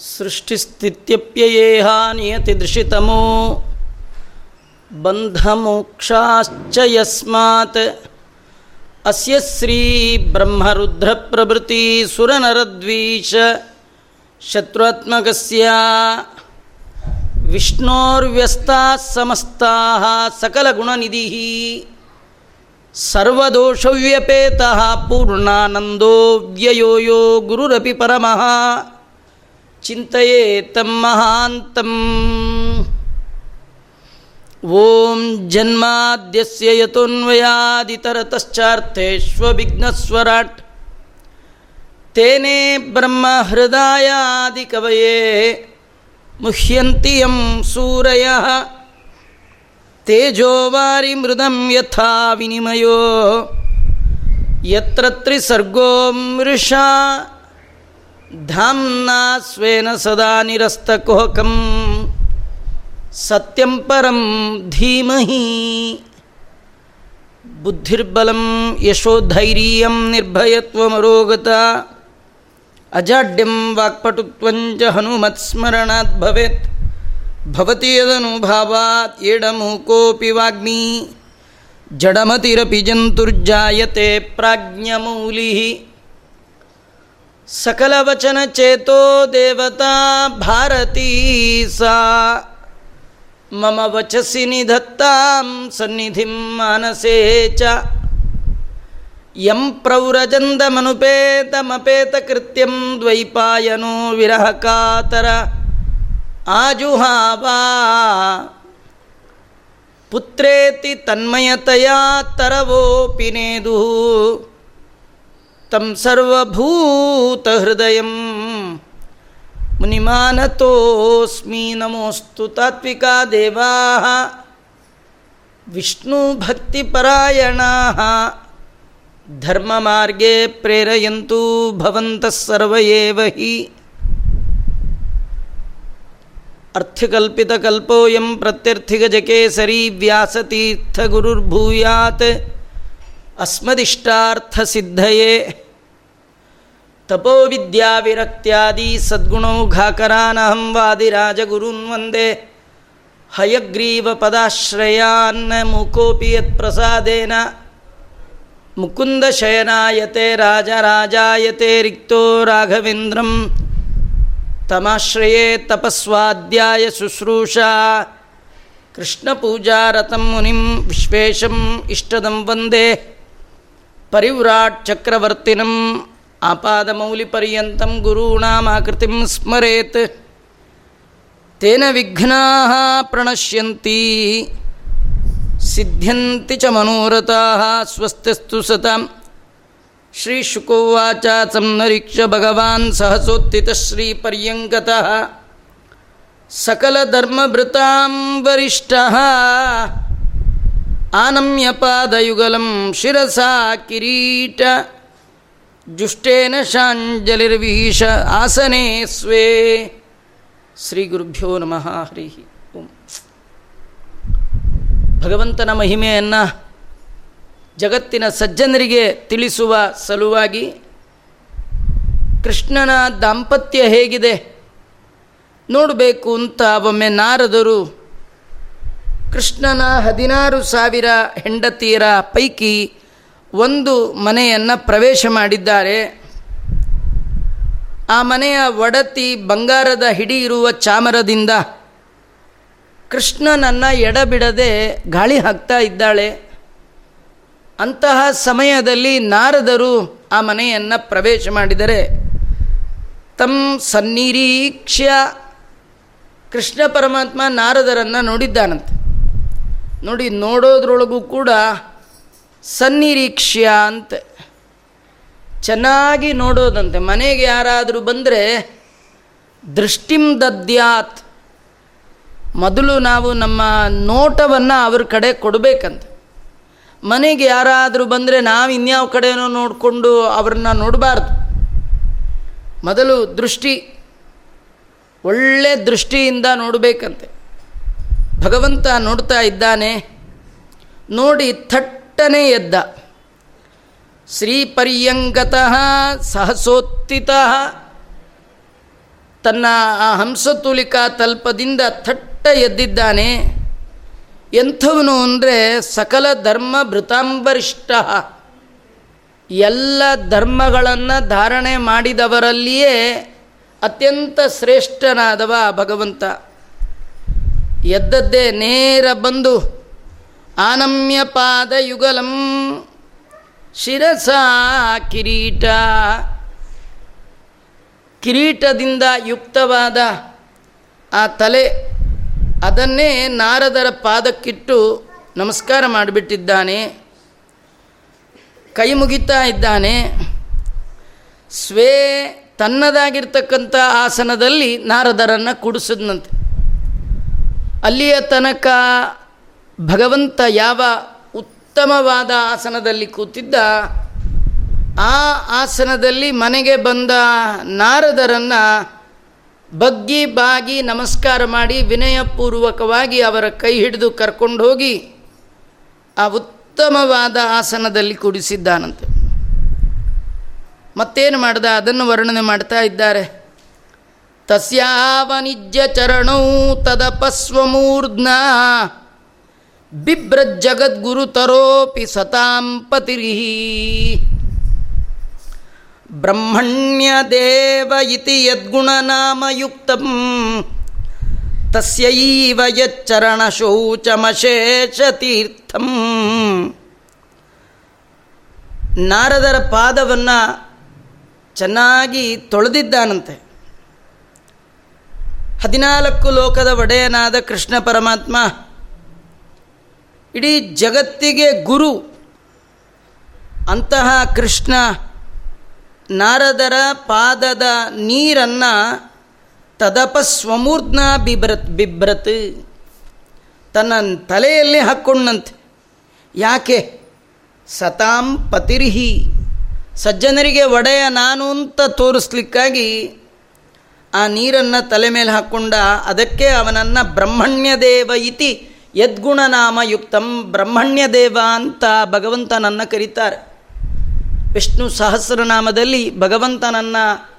सृष्टिस्थित्यप्ययेहा नियतिदृशितमो। बन्धमोक्षाश्च यस्मात्। अस्य श्रीब्रह्मरुद्रप्रभृतिसुरनरद्वीष शत्रुत्मकस्य विष्णोर्व्यस्ताः समस्ताः सकलगुणनिधिः। सर्वदोषव्यपेतः पूर्णानन्दो व्ययो यो गुरुरपि परमः। ಚಿಂತೆಯೇ ತಂ ಮಹಾಂತಂ. ಓಂ ಜನ್ಮಾದ್ಯಸ್ಯ ಯತೋನ್ವಯಾದಿತರತಶ್ಚಾರ್ಥೇಷ್ವವಿಘ್ನಸ್ವರಾಟ್ ತೇನೇ ಬ್ರಹ್ಮ ಹೃದಯಾದಿ ಕವಯೇ ಮುಹ್ಯಂತಿ ಯಂ ಸೂರಯ ತೇಜೋವಾರಿ ಮೃದಂ ಯಥಾ ವಿನಿಮಯೋ. ಯತ್ರ ತ್ರಿಸರ್ಗೋ ಮೃಷಾ ಧಾಮ್ನಾ ಸ್ವೇನ ಸದಾ ನಿರಸ್ತಕೋಕಂ ಸತ್ಯಂ ಪರಂ ಧೀಮಹಿ. ಬುದ್ಧಿರ್ಬಲಂ ಯಶೋಧೈರ್ಯಂ ನಿರ್ಭಯತ್ವಮರೋಗತ. ಅಜಾಡ್ಯಂ ವಾಕ್ಪಟುತ್ವಂಚ ಹನುಮತ್ಸ್ಮರಣಾತ್ ಭವೇತ್. ಭವತಿ ಯದನುಭಾವಾತ್ ಏಡಮು ಕೋಪಿ ವಾಗ್ಮಿ. ಜಡಮತಿರಪಿ ಜಂತುರ್ಜಾಯತೆ ಪ್ರಾಜ್ಞಮೌಲಿ ಸಕಲವಚನ ಚೇತೋ ದೇವತಾ ಭಾರತೀ ಸಾ ಮಮ ವಚಸಿ ನಿಧತ್ತಾಂ ಸನ್ನಿಧಿ ಮಾನಸೇ ಚ ಯಂ ಪ್ರೌರಜಂದಮನುಪೇತಮಪೇತಕೃತ್ಯಂ ದ್ವೈಪಾಯನೋ ವಿರಹ ಕಾತರ ಆಜುಹಾವಾ ಪುತ್ರೇತಿ ತನ್ಮಯತಯಾ ತರವೋಪಿ ನೇದುಃ तं सर्वभूतहृदयं मुनिमानतोऽस्मि नमोऽस्तु तात्विका देवाः। विष्णुभक्तिपरायणाः धर्ममार्गे प्रेरयन्तु भवन्तः सर्व एव हि। अर्थकल्पितकल्पोऽयं प्रत्यर्थिगजकेसरी व्यासतीर्थगुरुर्भूयात्। ಅಸ್ಮದಿಷ್ಟಾರ್ಥಸಿದ್ಧಯೇ. ತಪೋವಿದ್ಯಾವಿರಕ್ತ್ಯಾದಿ ಸದ್ಗುಣೌಘಾಕರಾನಹಂ ವಾದಿರಾಜಗುರುನ್ ವಂದೇ ಹಯಗ್ರೀವಪದಾಶ್ರಯಾನ್ನ ಮುಕೋಪಿ ಯತ್ಪ್ರಸಾದೇನ ಮುಕುಂದಶಯನಾಯತೆ ರಾಜರಾಜಾಯತೆ ರಿಕ್ತೋ ರಾಘವೇಂದ್ರಂ. ತಮಾಶ್ರಯೇ ತಪಸ್ವಾಧ್ಯಾಯ ಶುಶ್ರೂಷಾ. ಕೃಷ್ಣಪೂಜಾರತಂ ಮುನಿಂ ವಿಶ್ವೇಶಂ ಇಷ್ಟದಂ ವಂದೇ. परिव्राट् चक्रवर्तिनम् आपादमौलिपर्यन्तं गुरूणामाकृतिं स्मरेत् तेन विघ्नाः प्रणश्यन्ति सिद्ध्यन्ति च मनोरथाः स्वस्तिस्तु सतां श्रीशुकोवाच संनरीक्ष्य भगवान् सहसोत्थितश्रीपर्यङ्कतः सकलधर्मभृतां वरिष्ठः ಆನಮ್ಯ ಪಾದಯುಗಲಂ ಶಿರಸಾ ಕಿರೀಟ. ಜುಷ್ಟೇನ ಶಾಂಜಲಿರ್ವೀಶ ಆಸನೆ ಸ್ವೇ. ಶ್ರೀ ಗುರುಭ್ಯೋ ನಮಃ. ಹರಿ ಓಂ. ಭಗವಂತನ ಮಹಿಮೆಯನ್ನು ಜಗತ್ತಿನ ಸಜ್ಜನರಿಗೆ ತಿಳಿಸುವ ಸಲುವಾಗಿ ಕೃಷ್ಣನ ದಾಂಪತ್ಯ ಹೇಗಿದೆ. ನೋಡಬೇಕು ಅಂತ ಒಮ್ಮೆ ನಾರದರು ಕೃಷ್ಣನ ಹದಿನಾರು ಸಾವಿರ ಹೆಂಡತಿಯರ ಪೈಕಿ ಒಂದು ಮನೆಯನ್ನು ಪ್ರವೇಶ ಮಾಡಿದ್ದಾರೆ. ಆ ಮನೆಯ ಒಡತಿ ಬಂಗಾರದ ಹಿಡಿ ಇರುವ ಚಾಮರದಿಂದ ಕೃಷ್ಣನನ್ನು ಎಡಬಿಡದೆ ಗಾಳಿ ಹಾಕ್ತಾ ಇದ್ದಾಳೆ. ಅಂತಹ ಸಮಯದಲ್ಲಿ ನಾರದರು ಆ ಮನೆಯನ್ನು ಪ್ರವೇಶ ಮಾಡಿದರೆ. ತಂ ಸನ್ನಿರೀಕ್ಷ್ಯ ಕೃಷ್ಣ ಪರಮಾತ್ಮ ನಾರದರನ್ನು ನೋಡಿದ್ದಾನಂತೆ. ನೋಡಿ, ನೋಡೋದ್ರೊಳಗೂ ಕೂಡ ಸನ್ನಿರೀಕ್ಷ್ಯ ಅಂತ. ಚೆನ್ನಾಗಿ ನೋಡೋದಂತೆ. ಮನೆಗೆ ಯಾರಾದರೂ ಬಂದರೆ ದೃಷ್ಟಿಂ ದದ್ಯಾತ್. ಮೊದಲು ನಾವು ನಮ್ಮ ನೋಟವನ್ನು ಅವ್ರ ಕಡೆ ಕೊಡಬೇಕಂತೆ. ಮನೆಗೆ ಯಾರಾದರೂ ಬಂದರೆ ನಾವು ಇನ್ಯಾವ ಕಡೆನೋ ನೋಡಿಕೊಂಡು ಅವ್ರನ್ನ ನೋಡಬಾರ್ದು. ಮೊದಲು ದೃಷ್ಟಿ, ಒಳ್ಳೆ ದೃಷ್ಟಿಯಿಂದ ನೋಡಬೇಕಂತೆ. ಭಗವಂತ ನೋಡ್ತಾ ಇದ್ದಾನೆ. ನೋಡಿ ಥಟ್ಟನೆ ಎದ್ದ. ಶ್ರೀಪರ್ಯಂಗತಃ ಸಹಸೋತ್ತಿತ ತನ್ನ ಆ ಹಂಸತುಲಿಕಾ ತಲ್ಪದಿಂದ ಥಟ್ಟ ಎದ್ದಿದ್ದಾನೆ. ಎಂಥವನು ಅಂದರೆ ಸಕಲ ಧರ್ಮ ಭೃತಾಂಬರಿಷ್ಠ ಎಲ್ಲ ಧರ್ಮಗಳನ್ನು ಧಾರಣೆ ಮಾಡಿದವರಲ್ಲಿಯೇ ಅತ್ಯಂತ ಶ್ರೇಷ್ಠನಾದವ ಭಗವಂತ. ಎದ್ದದ್ದೇ ನೇರ ಬಂದು ಆನಮ್ಯ ಪಾದಯುಗಲಂ ಶಿರಸ ಕಿರೀಟ. ಕಿರೀಟದಿಂದ ಯುಕ್ತವಾದ ಆ ತಲೆ ಅದನ್ನೇ ನಾರದರ ಪಾದಕ್ಕಿಟ್ಟು ನಮಸ್ಕಾರ ಮಾಡಿಬಿಟ್ಟಿದ್ದಾನೆ. ಕೈ ಮುಗಿತಾ ಇದ್ದಾನೆ. ಸ್ವೇ ತನ್ನದಾಗಿರ್ತಕ್ಕಂಥ ಆಸನದಲ್ಲಿ ನಾರದರನ್ನು ಕೂಡಿಸಿದ್ನಂತೆ. ಅಲ್ಲಿಯ ತನಕ ಭಗವಂತ ಯಾವ ಉತ್ತಮವಾದ ಆಸನದಲ್ಲಿ ಕೂತಿದ್ದ, ಆ ಆಸನದಲ್ಲಿ ಮನೆಗೆ ಬಂದ ನಾರದರನ್ನು ಬಗ್ಗಿ ಬಾಗಿ ನಮಸ್ಕಾರ ಮಾಡಿ ವಿನಯಪೂರ್ವಕವಾಗಿ ಅವರ ಕೈ ಹಿಡಿದು ಕರ್ಕೊಂಡು ಹೋಗಿ ಆ ಉತ್ತಮವಾದ ಆಸನದಲ್ಲಿ ಕೂಡಿಸಿದ್ದಾನಂತೆ. ಮತ್ತೇನು ಮಾಡ್ದ? ಅದನ್ನು ವರ್ಣನೆ ಮಾಡ್ತಾ ಇದ್ದಾರೆ. ತಸ್ಯಾವನಿಜ್ಯ ಚರಣೌ ತದಪಸ್ವಮೂರ್ಧ್ನ. ಬಿಭ್ರಜ್ಜಗದ್ಗುರುತರೋಪಿ ಸತಾಂ ಪತಿರಿಹಿ. ಬ್ರಹ್ಮಣ್ಯದೇವ ಇತಿ ಯದ್ಗುಣನಾಮಯುಕ್ತಂ. ತಸ್ಯೈವ ಯಚ್ಚರಣಶೌಚಮಶೇಷತೀರ್ಥಂ ನಾರದರ ಪಾದವನ್ನು ಚೆನ್ನಾಗಿ ತೊಳೆದಿದ್ದಾನಂತೆ. ಹದಿನಾಲ್ಕು ಲೋಕದ ಒಡೆಯನಾದ ಕೃಷ್ಣ ಪರಮಾತ್ಮ ಇಡೀ ಜಗತ್ತಿಗೆ ಗುರು. ಅಂತಹ ಕೃಷ್ಣ ನಾರದರ ಪಾದದ ನೀರನ್ನು ತದಪ ಸ್ವಮೂರ್ಧ್ನ ಬಿಬ್ರತ್ ಬಿಬ್ರತ್ ತನ್ನ ತಲೆಯಲ್ಲಿ ಹಾಕ್ಕೊಂಡಂತೆ ಯಾಕೆ? ಸತಾಂ ಪತಿರ್ಹಿ. ಸಜ್ಜನರಿಗೆ ಒಡೆಯ ನಾನು ಅಂತ ತೋರಿಸ್ಲಿಕ್ಕಾಗಿ ಆ ನೀರನ್ನು ತಲೆ ಮೇಲೆ ಹಾಕ್ಕೊಂಡ ಅದಕ್ಕೆ ಅವನನ್ನು ಬ್ರಹ್ಮಣ್ಯದೇವ ಇತಿ ಯದ್ಗುಣನಾಮಯುಕ್ತಂ ಬ್ರಹ್ಮಣ್ಯದೇವ ಅಂತ ಭಗವಂತನನ್ನು ಕರೀತಾರೆ. ವಿಷ್ಣು ಸಹಸ್ರನಾಮದಲ್ಲಿ ಭಗವಂತನನ್ನು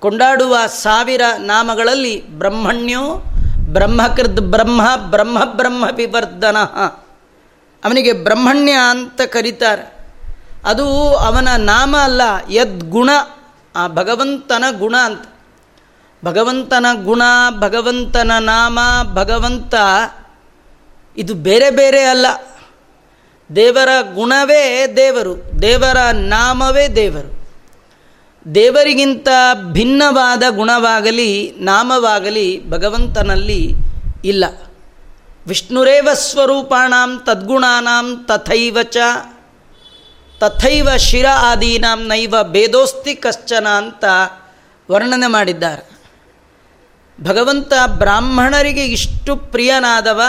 ಕೊಂಡಾಡುವ ಸಾವಿರ ನಾಮಗಳಲ್ಲಿ ಬ್ರಹ್ಮಣ್ಯೋ ಬ್ರಹ್ಮಕೃದ್ ಬ್ರಹ್ಮ ಬ್ರಹ್ಮ ಬ್ರಹ್ಮ ವಿವರ್ಧನ. ಅವನಿಗೆ ಬ್ರಹ್ಮಣ್ಯ ಅಂತ ಕರೀತಾರೆ. ಅದು ಅವನ ನಾಮ ಅಲ್ಲ, ಯದ್ಗುಣ, ಆ ಭಗವಂತನ ಗುಣ ಅಂತ. ಭಗವಂತನ ಗುಣ, ಭಗವಂತನ ನಾಮ, ಭಗವಂತ ಇದು ಬೇರೆ ಬೇರೆ ಅಲ್ಲ. ದೇವರ ಗುಣವೇ ದೇವರು, ದೇವರ ನಾಮವೇ ದೇವರು. ದೇವರಿಗಿಂತ ಭಿನ್ನವಾದ ಗುಣವಾಗಲಿ, ನಾಮವಾಗಲಿ ಭಗವಂತನಲ್ಲಿ ಇಲ್ಲ. ವಿಷ್ಣುರೇವ ಸ್ವರೂಪಾಣಾಂ ತದ್ಗುಣಾನಾಂ ತಥೈವ ಚ, ತಥೈವ ಶಿರ ಆದೀನಾಂ ನೈವ ಭೇದೋಸ್ತಿ ಕಶ್ಚನ ಅಂತ ವರ್ಣನೆ ಮಾಡಿದ್ದಾರೆ. ಭಗವಂತ ಬ್ರಾಹ್ಮಣರಿಗೆ ಇಷ್ಟು ಪ್ರಿಯನಾದವ,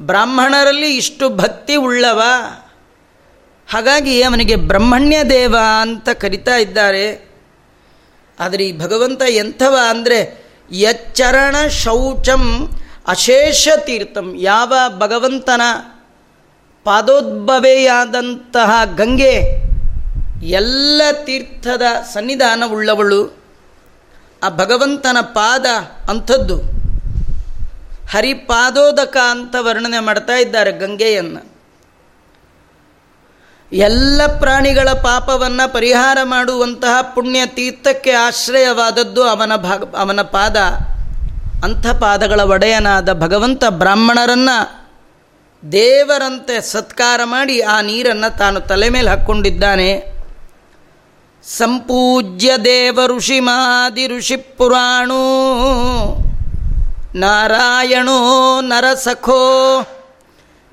ಬ್ರಾಹ್ಮಣರಲ್ಲಿ ಇಷ್ಟು ಭಕ್ತಿ ಉಳ್ಳವ, ಹಾಗಾಗಿ ಅವನಿಗೆ ಬ್ರಹ್ಮಣ್ಯ ದೇವ ಅಂತ ಕರಿತಾ ಇದ್ದಾರೆ. ಆದರೆ ಈ ಭಗವಂತ ಎಂಥವ ಅಂದರೆ, ಯಚ್ಚರಣ ಶೌಚಂ ಅಶೇಷ ತೀರ್ಥಂ, ಯಾವ ಭಗವಂತನ ಪಾದೋದ್ಭವೆಯಾದಂತಹ ಗಂಗೆ, ಎಲ್ಲ ತೀರ್ಥದ ಸನ್ನಿಧಾನವುಳ್ಳವಳು ಆ ಭಗವಂತನ ಪಾದ ಅಂಥದ್ದು. ಹರಿಪಾದೋದಕ ಅಂತ ವರ್ಣನೆ ಮಾಡ್ತಾ ಇದ್ದಾರೆ ಗಂಗೆಯನ್ನು. ಎಲ್ಲ ಪ್ರಾಣಿಗಳ ಪಾಪವನ್ನು ಪರಿಹಾರ ಮಾಡುವಂತಹ ಪುಣ್ಯ ತೀರ್ಥಕ್ಕೆ ಆಶ್ರಯವಾದದ್ದು ಅವನ ಭಾಗ, ಅವನ ಪಾದ. ಅಂಥ ಪಾದಗಳ ಒಡೆಯನಾದ ಭಗವಂತ ಬ್ರಾಹ್ಮಣರನ್ನು ದೇವರಂತೆ ಸತ್ಕಾರ ಮಾಡಿ ಆ ನೀರನ್ನು ತಾನು ತಲೆ ಮೇಲೆ ಹಾಕ್ಕೊಂಡಿದ್ದಾನೆ ಸಂಪೂಜ್ಯ ದೇವ ಋಷಿ ಮಹಾದಿ ಋಷಿ ಪುರಾಣೋ. ನಾರಾಯಣೋ ನರಸಖೋ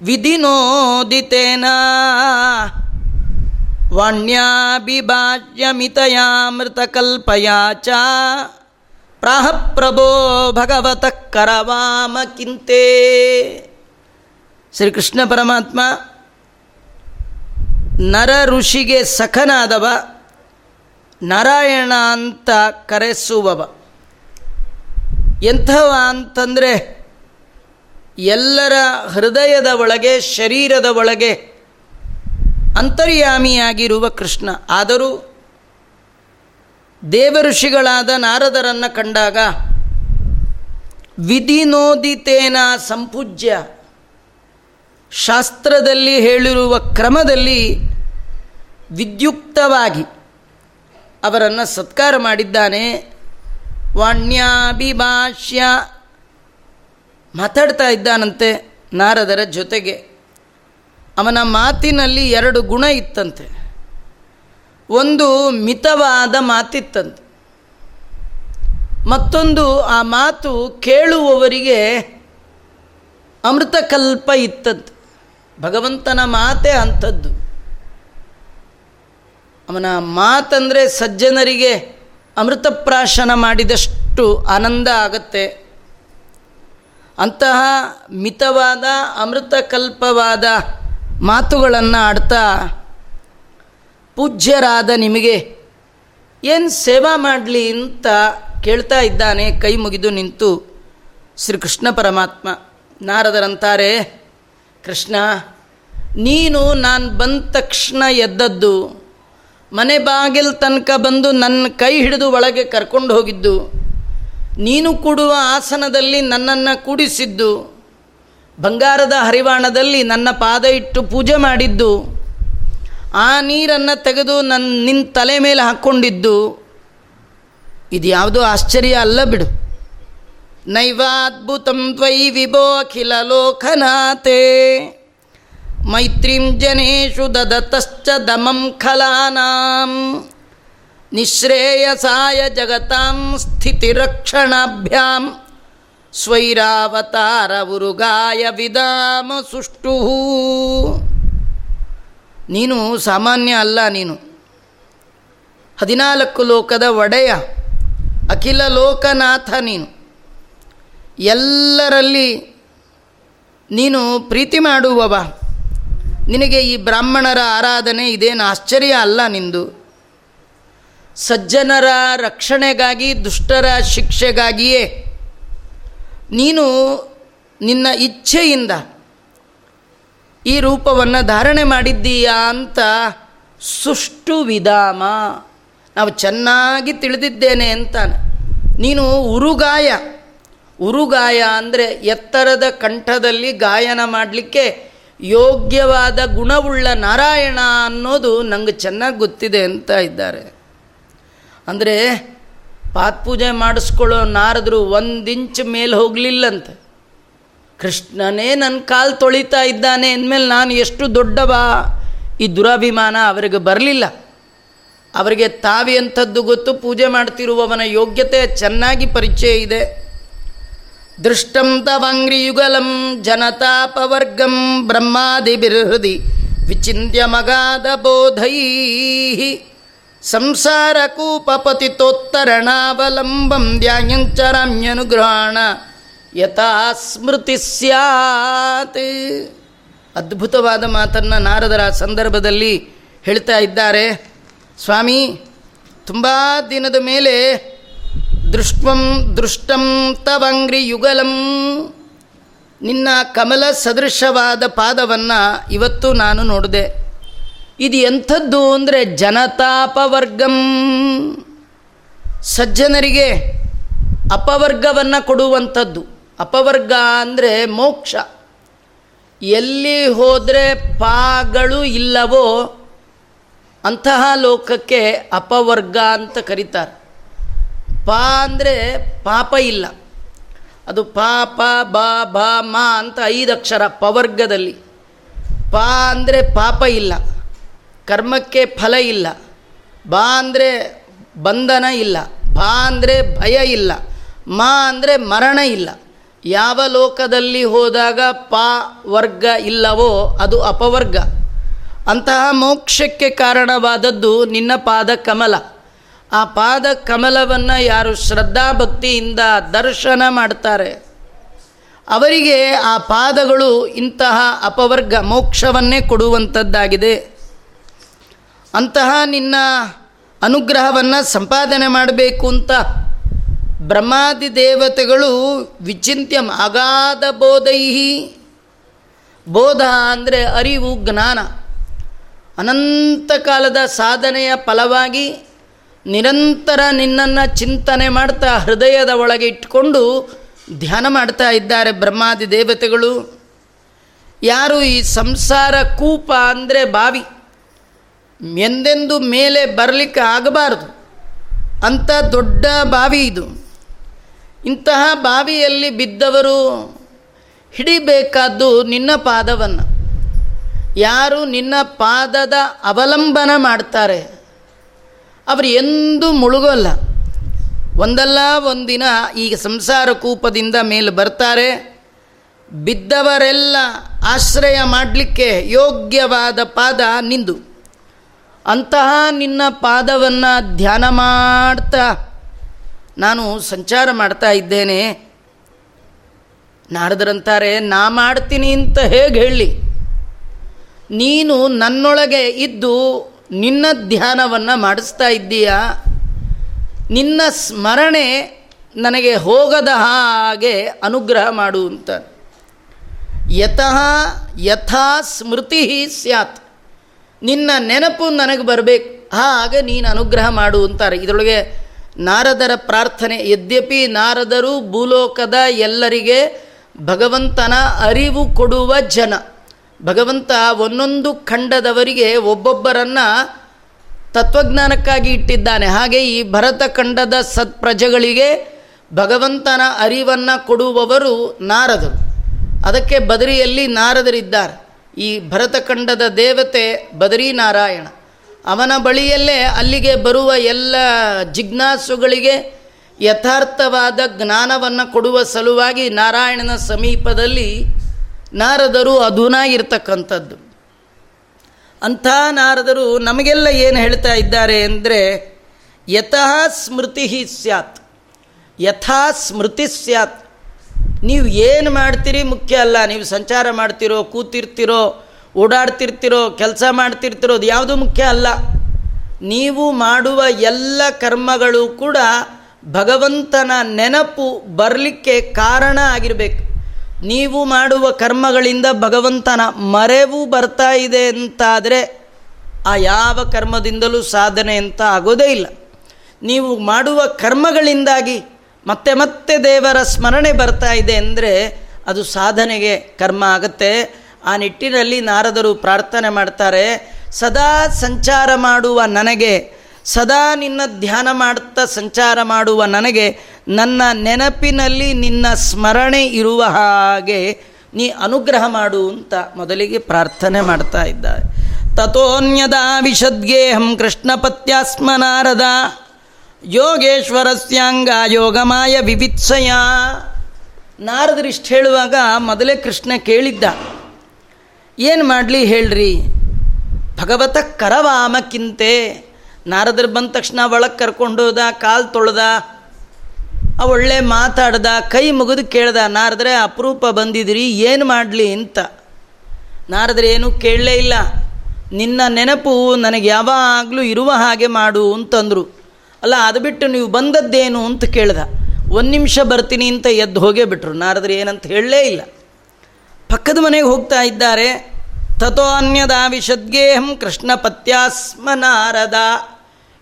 ವಿಧಿನೋದಿತೇನ. ವಾಣ್ಯಾಭಿಭಾಜ್ಯಮಿತಯಾಮೃತಕಲ್ಪಯಾ ಚ ಪ್ರಾಹ ಪ್ರಭೋ ಭಗವತಃ ಕರವಾಮ ಕಿಂತೆ. ಶ್ರೀಕೃಷ್ಣ ಪರಮಾತ್ಮ ನರ ಋಷಿಗೆ ಸಖನಾದವ. ನಾರಾಯಣ ಅಂತ ಕರೆಸುವವ. ಎಂಥವ ಅಂತಂದರೆ ಎಲ್ಲರ ಹೃದಯದ ಒಳಗೆ, ಶರೀರದ ಒಳಗೆ ಅಂತರ್ಯಾಮಿಯಾಗಿರುವ ಕೃಷ್ಣ. ಆದರೂ ದೇವಋಷಿಗಳಾದ ನಾರದರನ್ನು ಕಂಡಾಗ ವಿಧಿನೋದಿತೇನ ಸಂಪೂಜ್ಯ ಶಾಸ್ತ್ರದಲ್ಲಿ ಹೇಳಿರುವ ಕ್ರಮದಲ್ಲಿ ವಿದ್ಯುಕ್ತವಾಗಿ ಅವರನ್ನು ಸತ್ಕಾರ ಮಾಡಿದ್ದಾನೆ. ವಾಣ್ಯಾಭಿಭಾಷ್ಯ ಮಾತಾಡ್ತಾ ಇದ್ದಾನಂತೆ ನಾರದರ ಜೊತೆಗೆ. ಅವನ ಮಾತಿನಲ್ಲಿ ಎರಡು ಗುಣ ಇತ್ತಂತೆ. ಒಂದು ಮಿತವಾದ ಮಾತಿತ್ತಂತೆ. ಮತ್ತೊಂದು ಆ ಮಾತು ಕೇಳುವವರಿಗೆ ಅಮೃತಕಲ್ಪ ಇತ್ತಂತೆ. ಭಗವಂತನ ಮಾತೇ ಅಂಥದ್ದು. ಅವನ ಮಾತಂದರೆ ಸಜ್ಜನರಿಗೆ ಅಮೃತಪ್ರಾಶನ ಮಾಡಿದಷ್ಟು ಆನಂದ ಆಗತ್ತೆ. ಅಂತಹ ಮಿತವಾದ ಅಮೃತಕಲ್ಪವಾದ ಮಾತುಗಳನ್ನು ಆಡ್ತಾ ಪೂಜ್ಯರಾದ ನಿಮಗೆ ಏನು ಸೇವಾ ಮಾಡಲಿ ಅಂತ ಕೇಳ್ತಾ ಇದ್ದಾನೆ, ಕೈ ಮುಗಿದು ನಿಂತು ಶ್ರೀಕೃಷ್ಣ ಪರಮಾತ್ಮ. ನಾರದರಂತಾರೆ, ಕೃಷ್ಣ, ನೀನು ನಾನು ಬಂದ ತಕ್ಷಣ ಎದ್ದದ್ದು ಮನೆ ಬಾಗಿಲ್ ತನಕ ಬಂದು ನನ್ನ ಕೈ ಹಿಡಿದು ಒಳಗೆ ಕರ್ಕೊಂಡು ಹೋಗಿದ್ದು. ನೀನು ಕೂಡುವ ಆಸನದಲ್ಲಿ ನನ್ನನ್ನು ಕೂಡಿಸಿದ್ದು. ಬಂಗಾರದ ಹರಿವಾಣದಲ್ಲಿ ನನ್ನ ಪಾದ ಇಟ್ಟು ಪೂಜೆ ಮಾಡಿದ್ದು. ಆ ನೀರನ್ನು ತೆಗೆದು ನನ್ನ ನಿನ್ನ ತಲೆ ಮೇಲೆ ಹಾಕ್ಕೊಂಡಿದ್ದು ಇದು ಯಾವುದೋ ಆಶ್ಚರ್ಯ ಅಲ್ಲ ಬಿಡು. ನೈವಾದ್ಭುತಂ ತ್ವಯಿ ವಿಭೋ ಅಖಿಲ ಲೋಕನಾಥೇ. ಮೈತ್ರಿಂ ಜನೇಶು ದದತಶ್ಚ ದಮಂ ಖಲಾನಾಂ ನಿಶ್ರೇಯಸಾಯ ಜಗತಾಂ ಸ್ಥಿತಿರಕ್ಷಣಾಭ್ಯಾಂ ಸ್ವೈರಾವತಾರ ಉರುಗಾಯ ವಿದಾಮ ಸುಷ್ಟು ನೀನು ಸಾಮಾನ್ಯ ಅಲ್ಲ ನೀನು. ಹದಿನಾಲ್ಕು ಲೋಕದ ಒಡೆಯ ಅಖಿಲ ಲೋಕನಾಥ ನೀನು. ಎಲ್ಲರಲ್ಲಿ ನೀನು ಪ್ರೀತಿ ಮಾಡುವವ. ನಿನಗೆ ಈ ಬ್ರಾಹ್ಮಣರ ಆರಾಧನೆ ಇದೇನು ಆಶ್ಚರ್ಯ ಅಲ್ಲ ನಿಂದು? ಸಜ್ಜನರ ರಕ್ಷಣೆಗಾಗಿ, ದುಷ್ಟರ ಶಿಕ್ಷೆಗಾಗಿಯೇ ನೀನು ನಿನ್ನ ಇಚ್ಛೆಯಿಂದ ಈ ರೂಪವನ್ನು ಧಾರಣೆ ಮಾಡಿದ್ದೀಯಾ ಅಂತ ಸುಷ್ಟು ವಿಧಾಮ. ನಾವು ಚೆನ್ನಾಗಿ ತಿಳಿದಿದ್ದೇನೆ ಅಂತಾನೆ. ನೀನು ಉರುಗಾಯ. ಉರುಗಾಯ ಅಂದರೆ ಎತ್ತರದ ಕಂಠದಲ್ಲಿ ಗಾಯನ ಮಾಡಲಿಕ್ಕೆ ಯೋಗ್ಯವಾದ ಗುಣವುಳ್ಳ ನಾರಾಯಣ ಅನ್ನೋದು ನಂಗೆ ಚೆನ್ನಾಗಿ ಗೊತ್ತಿದೆ ಅಂತ ಇದ್ದಾರೆ. ಅಂದರೆ ಪಾತ್ಪೂಜೆ ಮಾಡಿಸ್ಕೊಳ್ಳೋ ನಾರದರು ಒಂದು ಇಂಚ್ ಮೇಲೆ ಹೋಗಲಿಲ್ಲಂತೆ. ಕೃಷ್ಣನೇ ನನ್ನ ಕಾಲು ತೊಳಿತಾ ಇದ್ದಾನೆ ಅಂದಮೇಲೆ ನಾನು ಎಷ್ಟು ದೊಡ್ಡವ? ಈ ದುರಾಭಿಮಾನ ಅವರಿಗೆ ಬರಲಿಲ್ಲ. ಅವರಿಗೆ ತಾವಿ ಅಂಥದ್ದು ಗೊತ್ತು, ಪೂಜೆ ಮಾಡ್ತಿರುವವನ ಯೋಗ್ಯತೆ ಚೆನ್ನಾಗಿ ಪರಿಚಯ ಇದೆ. ದೃಷ್ಟಂ ತವಂಗ್ರಿಯುಗಲಂ ಜನತಾಪವರ್ಗಂ ಬ್ರಹ್ಮಾದಿಬಿರ್ಹೃದಿ ವಿಚಿಂತ್ಯ ಮಗಾದ ಬೋಧೈ. ಸಂಸಾರ ಕೂಪಪತಿತೋತ್ತರಣಾವಲಂಬಂ ಧ್ಯಾಯಂಚರಾಮ್ಯನುಗ್ರಹಣ ಯಥಾ ಸ್ಮೃತಿ ಸ್ಯಾತ್. ಅದ್ಭುತವಾದ ಮಾತನ್ನು ನಾರದರ ಸಂದರ್ಭದಲ್ಲಿ ಹೇಳ್ತಾ ಇದ್ದಾರೆ. ಸ್ವಾಮಿ, ತುಂಬ ದಿನದ ಮೇಲೆ ದೃಷ್ಟಂ ದೃಷ್ಟಂ ತವಂಗ್ರಿ ಯುಗಲಂ. ನಿನ್ನ ಕಮಲ ಸದೃಶವಾದ ಪಾದವನ್ನು ಇವತ್ತು ನಾನು ನೋಡಿದೆ. ಇದು ಎಂಥದ್ದು ಅಂದರೆ ಜನತಾಪವರ್ಗಂ. ಸಜ್ಜನರಿಗೆ ಅಪವರ್ಗವನ್ನು ಕೊಡುವಂಥದ್ದು. ಅಪವರ್ಗ ಅಂದರೆ ಮೋಕ್ಷ. ಎಲ್ಲಿ ಹೋದರೆ ಪಾಗಳು ಇಲ್ಲವೋ ಅಂತಹ ಲೋಕಕ್ಕೆ ಅಪವರ್ಗ ಅಂತ ಕರೀತಾರೆ. ಪಾ ಅಂದರೆ ಪಾಪ ಇಲ್ಲ. ಅದು ಪಾಪ, ಬ ಬ, ಮ ಅಂತ ಐದು ಅಕ್ಷರ ಪವರ್ಗದಲ್ಲಿ. ಪಾ ಅಂದರೆ ಪಾಪ ಇಲ್ಲ. ಕರ್ಮಕ್ಕೆ ಫಲ ಇಲ್ಲ. ಬಾ ಅಂದರೆ ಬಂಧನ ಇಲ್ಲ. ಬಾ ಅಂದರೆ ಭಯ ಇಲ್ಲ. ಮಾ ಅಂದರೆ ಮರಣ ಇಲ್ಲ. ಯಾವ ಲೋಕದಲ್ಲಿ ಹೋದಾಗ ಪಾ ವರ್ಗ ಇಲ್ಲವೋ ಅದು ಅಪವರ್ಗ. ಅಂತಹ ಮೋಕ್ಷಕ್ಕೆ ಕಾರಣವಾದದ್ದು ನಿನ್ನ ಪಾದ ಕಮಲ. ಆ ಪಾದ ಕಮಲವನ್ನು ಯಾರು ಶ್ರದ್ಧಾಭಕ್ತಿಯಿಂದ ದರ್ಶನ ಮಾಡ್ತಾರೆ. ಅವರಿಗೆ ಆ ಪಾದಗಳು ಇಂತಹ ಅಪವರ್ಗ ಮೋಕ್ಷವನ್ನೇ ಕೊಡುವಂಥದ್ದಾಗಿದೆ ಅಂತಹ ನಿನ್ನ ಅನುಗ್ರಹವನ್ನು ಸಂಪಾದನೆ ಮಾಡಬೇಕು ಅಂತ ಬ್ರಹ್ಮಾದಿ ದೇವತೆಗಳು ವಿಚಿಂತ್ಯ ಅಗಾಧ ಬೋಧೈಹಿ. ಬೋಧ ಅಂದರೆ ಅರಿವು, ಜ್ಞಾನ. ಅನಂತ ಕಾಲದ ಸಾಧನೆಯ ಫಲವಾಗಿ ನಿರಂತರ ನಿನ್ನನ್ನು ಚಿಂತನೆ ಮಾಡ್ತಾ ಹೃದಯದ ಒಳಗೆ ಇಟ್ಕೊಂಡು ಧ್ಯಾನ ಮಾಡ್ತಾ ಇದ್ದಾರೆ ಬ್ರಹ್ಮಾದಿ ದೇವತೆಗಳು. ಯಾರು ಈ ಸಂಸಾರ ಕೂಪ ಅಂದರೆ ಬಾವಿ. ಎಂದೆಂದು ಮೇಲೆ ಬರಲಿಕ್ಕೆ ಆಗಬಾರದು. ಅಂಥ ದೊಡ್ಡ ಬಾವಿ ಇದು. ಇಂತಹ ಬಾವಿಯಲ್ಲಿ ಬಿದ್ದವರು ಹಿಡಿಬೇಕಾದ್ದು ನಿನ್ನ ಪಾದವನ್ನು. ಯಾರು ನಿನ್ನ ಪಾದದ ಅವಲಂಬನ ಮಾಡ್ತಾರೆ. ಅವರು ಎಂದೂ ಮುಳುಗೋಲ್ಲ. ಒಂದಲ್ಲ ಒಂದಿನ ಈ ಸಂಸಾರ ಕೂಪದಿಂದ ಮೇಲೆ ಬರ್ತಾರೆ. ಬಿದ್ದವರೆಲ್ಲ ಆಶ್ರಯ ಮಾಡಲಿಕ್ಕೆ ಯೋಗ್ಯವಾದ ಪಾದ ನಿಂದು. ಅಂತಹ ನಿನ್ನ ಪಾದವನ್ನು ಧ್ಯಾನ ಮಾಡ್ತಾ ನಾನು ಸಂಚಾರ ಮಾಡ್ತಾ ಇದ್ದೇನೆ. ನಾರದರಂತಾರೆ, ನಾ ಮಾಡ್ತೀನಿ ಅಂತ ಹೇಗೆ ಹೇಳಿ. ನೀನು ನನ್ನೊಳಗೆ ಇದ್ದು ನಿನ್ನ ಧ್ಯಾನವನ್ನು ಮಾಡಿಸ್ತಾ ಇದ್ದೀಯಾ? ನಿನ್ನ ಸ್ಮರಣೆ ನನಗೆ ಹೋಗದ ಹಾಗೆ ಅನುಗ್ರಹ ಮಾಡು ಅಂತ. ಯತಃ ಯಥಾ ಸ್ಮೃತಿ ಸ್ಯಾತ್. ನಿನ್ನ ನೆನಪು ನನಗೆ ಬರಬೇಕು. ಹಾಗೆ ನೀನು ಅನುಗ್ರಹ ಮಾಡು ಅಂತಾರೆ. ಇದರೊಳಗೆ ನಾರದರ ಪ್ರಾರ್ಥನೆ, ಯದ್ಯಪಿ ನಾರದರು ಭೂಲೋಕದ ಎಲ್ಲರಿಗೆ ಭಗವಂತನ ಅರಿವು ಕೊಡುವ ಜನ. ಭಗವಂತ ಒಂದೊಂದು ಖಂಡದವರಿಗೆ ಒಬ್ಬೊಬ್ಬರನ್ನು ತತ್ವಜ್ಞಾನಕ್ಕಾಗಿ ಇಟ್ಟಿದ್ದಾನೆ. ಹಾಗೆ ಈ ಭರತ ಖಂಡದ ಸತ್ಪ್ರಜೆಗಳಿಗೆ ಭಗವಂತನ ಅರಿವನ್ನು ಕೊಡುವವರು ನಾರದರು. ಅದಕ್ಕೆ ಬದರಿಯಲ್ಲಿ ನಾರದರಿದ್ದಾರೆ. ಈ ಭರತಖಂಡದ ದೇವತೆ ಬದರಿ ನಾರಾಯಣ ಅವನ ಬಳಿಯಲ್ಲೇ ಅಲ್ಲಿಗೆ ಬರುವ ಎಲ್ಲ ಜಿಜ್ಞಾಸುಗಳಿಗೆ ಯಥಾರ್ಥವಾದ ಜ್ಞಾನವನ್ನು ಕೊಡುವ ಸಲುವಾಗಿ ನಾರಾಯಣನ ಸಮೀಪದಲ್ಲಿ ನಾರದರು ಅಧುನಾಗಿರ್ತಕ್ಕಂಥದ್ದು. ಅಂಥ ನಾರದರು ನಮಗೆಲ್ಲ ಏನು ಹೇಳ್ತಾ ಇದ್ದಾರೆ ಅಂದರೆ ಯತಃ ಸ್ಮೃತಿ ಸ್ಯಾತ್. ಯಥಾ ಸ್ಮೃತಿ ಸ್ಯಾತ್. ನೀವು ಏನು ಮಾಡ್ತೀರಿ ಮುಖ್ಯ ಅಲ್ಲ. ನೀವು ಸಂಚಾರ ಮಾಡ್ತಿರೋ, ಕೂತಿರ್ತಿರೋ, ಓಡಾಡ್ತಿರ್ತಿರೋ, ಕೆಲಸ ಮಾಡ್ತಿರ್ತಿರೋ ಅದು ಯಾವುದು ಮುಖ್ಯ ಅಲ್ಲ. ನೀವು ಮಾಡುವ ಎಲ್ಲ ಕರ್ಮಗಳು ಕೂಡ ಭಗವಂತನ ನೆನಪು ಬರಲಿಕ್ಕೆ ಕಾರಣ ಆಗಿರಬೇಕು. ನೀವು ಮಾಡುವ ಕರ್ಮಗಳಿಂದ ಭಗವಂತನ ಮರೆವು ಬರ್ತಾ ಇದೆ ಅಂತಾದರೆ ಆ ಯಾವ ಕರ್ಮದಿಂದಲೂ ಸಾಧನೆ ಅಂತ ಆಗೋದೇ ಇಲ್ಲ. ನೀವು ಮಾಡುವ ಕರ್ಮಗಳಿಂದಾಗಿ ಮತ್ತೆ ಮತ್ತೆ ದೇವರ ಸ್ಮರಣೆ ಬರ್ತಾ ಇದೆ ಅಂದರೆ ಅದು ಸಾಧನೆಗೆ ಕರ್ಮ ಆಗುತ್ತೆ. ಆ ನಿಟ್ಟಿನಲ್ಲಿ ನಾರದರು ಪ್ರಾರ್ಥನೆ ಮಾಡ್ತಾರೆ, ಸದಾ ಸಂಚಾರ ಮಾಡುವ ನನಗೆ ಸದಾ ನಿನ್ನ ಧ್ಯಾನ ಮಾಡ್ತಾ ಸಂಚಾರ ಮಾಡುವ ನನಗೆ ನನ್ನ ನೆನಪಿನಲ್ಲಿ ನಿನ್ನ ಸ್ಮರಣೆ ಇರುವ ಹಾಗೆ ನೀ ಅನುಗ್ರಹ ಮಾಡು ಅಂತ ಮೊದಲಿಗೆ ಪ್ರಾರ್ಥನೆ ಮಾಡ್ತಾ ಇದ್ದಾರೆ ತಥೋನ್ಯದ ವಿಷದ್ಗೇಹಂ ಕೃಷ್ಣಪತ್ಯಾಸ್ಮನಾರದ ಯೋಗೇಶ್ವರಸ್ಯಾಂಗ ಯೋಗಮಾಯ ವಿವಿತ್ಸಯ. ನಾರದರಿಷ್ಟು ಹೇಳುವಾಗ ಮೊದಲೇ ಕೃಷ್ಣ ಕೇಳಿದ್ದ, ಏನು ಮಾಡಲಿ ಹೇಳ್ರಿ? ಭಗವತ ಕರವಾಮಕ್ಕಿಂತೆ ನಾರದರು ಬಂದ ತಕ್ಷಣ ಒಳಗೆ ಕರ್ಕೊಂಡೋದ ಕಾಲು ತೊಳೆದ ಆ ಒಳ್ಳೆ ಮಾತಾಡ್ದ, ಕೈ ಮುಗಿದು ಕೇಳ್ದ, ನಾರದ್ರೆ ಅಪರೂಪ ಬಂದಿದ್ರಿ, ಏನು ಮಾಡಲಿ ಅಂತ. ನಾರದ್ರೆ ಏನೂ ಕೇಳಲೇ ಇಲ್ಲ. ನಿನ್ನ ನೆನಪು ನನಗೆ ಯಾವಾಗಲೂ ಇರುವ ಹಾಗೆ ಮಾಡು ಅಂತಂದರು. ಅಲ್ಲ, ಅದು ಬಿಟ್ಟು ನೀವು ಬಂದದ್ದೇನು ಅಂತ ಕೇಳ್ದ. ಒಂದು ನಿಮಿಷ ಬರ್ತೀನಿ ಅಂತ ಎದ್ದು ಹೋಗೇ ಬಿಟ್ರು. ನಾರದ್ರೆ ಏನಂತ ಹೇಳಲೇ ಇಲ್ಲ. ಪಕ್ಕದ ಮನೆಗೆ ಹೋಗ್ತಾ ಇದ್ದಾರೆ. ತಥೋ ಅನ್ಯದ ವಿಷದ್ಗೇಹಂ ಕೃಷ್ಣ ಪತ್ಯಾಸ್ಮ ನಾರದ.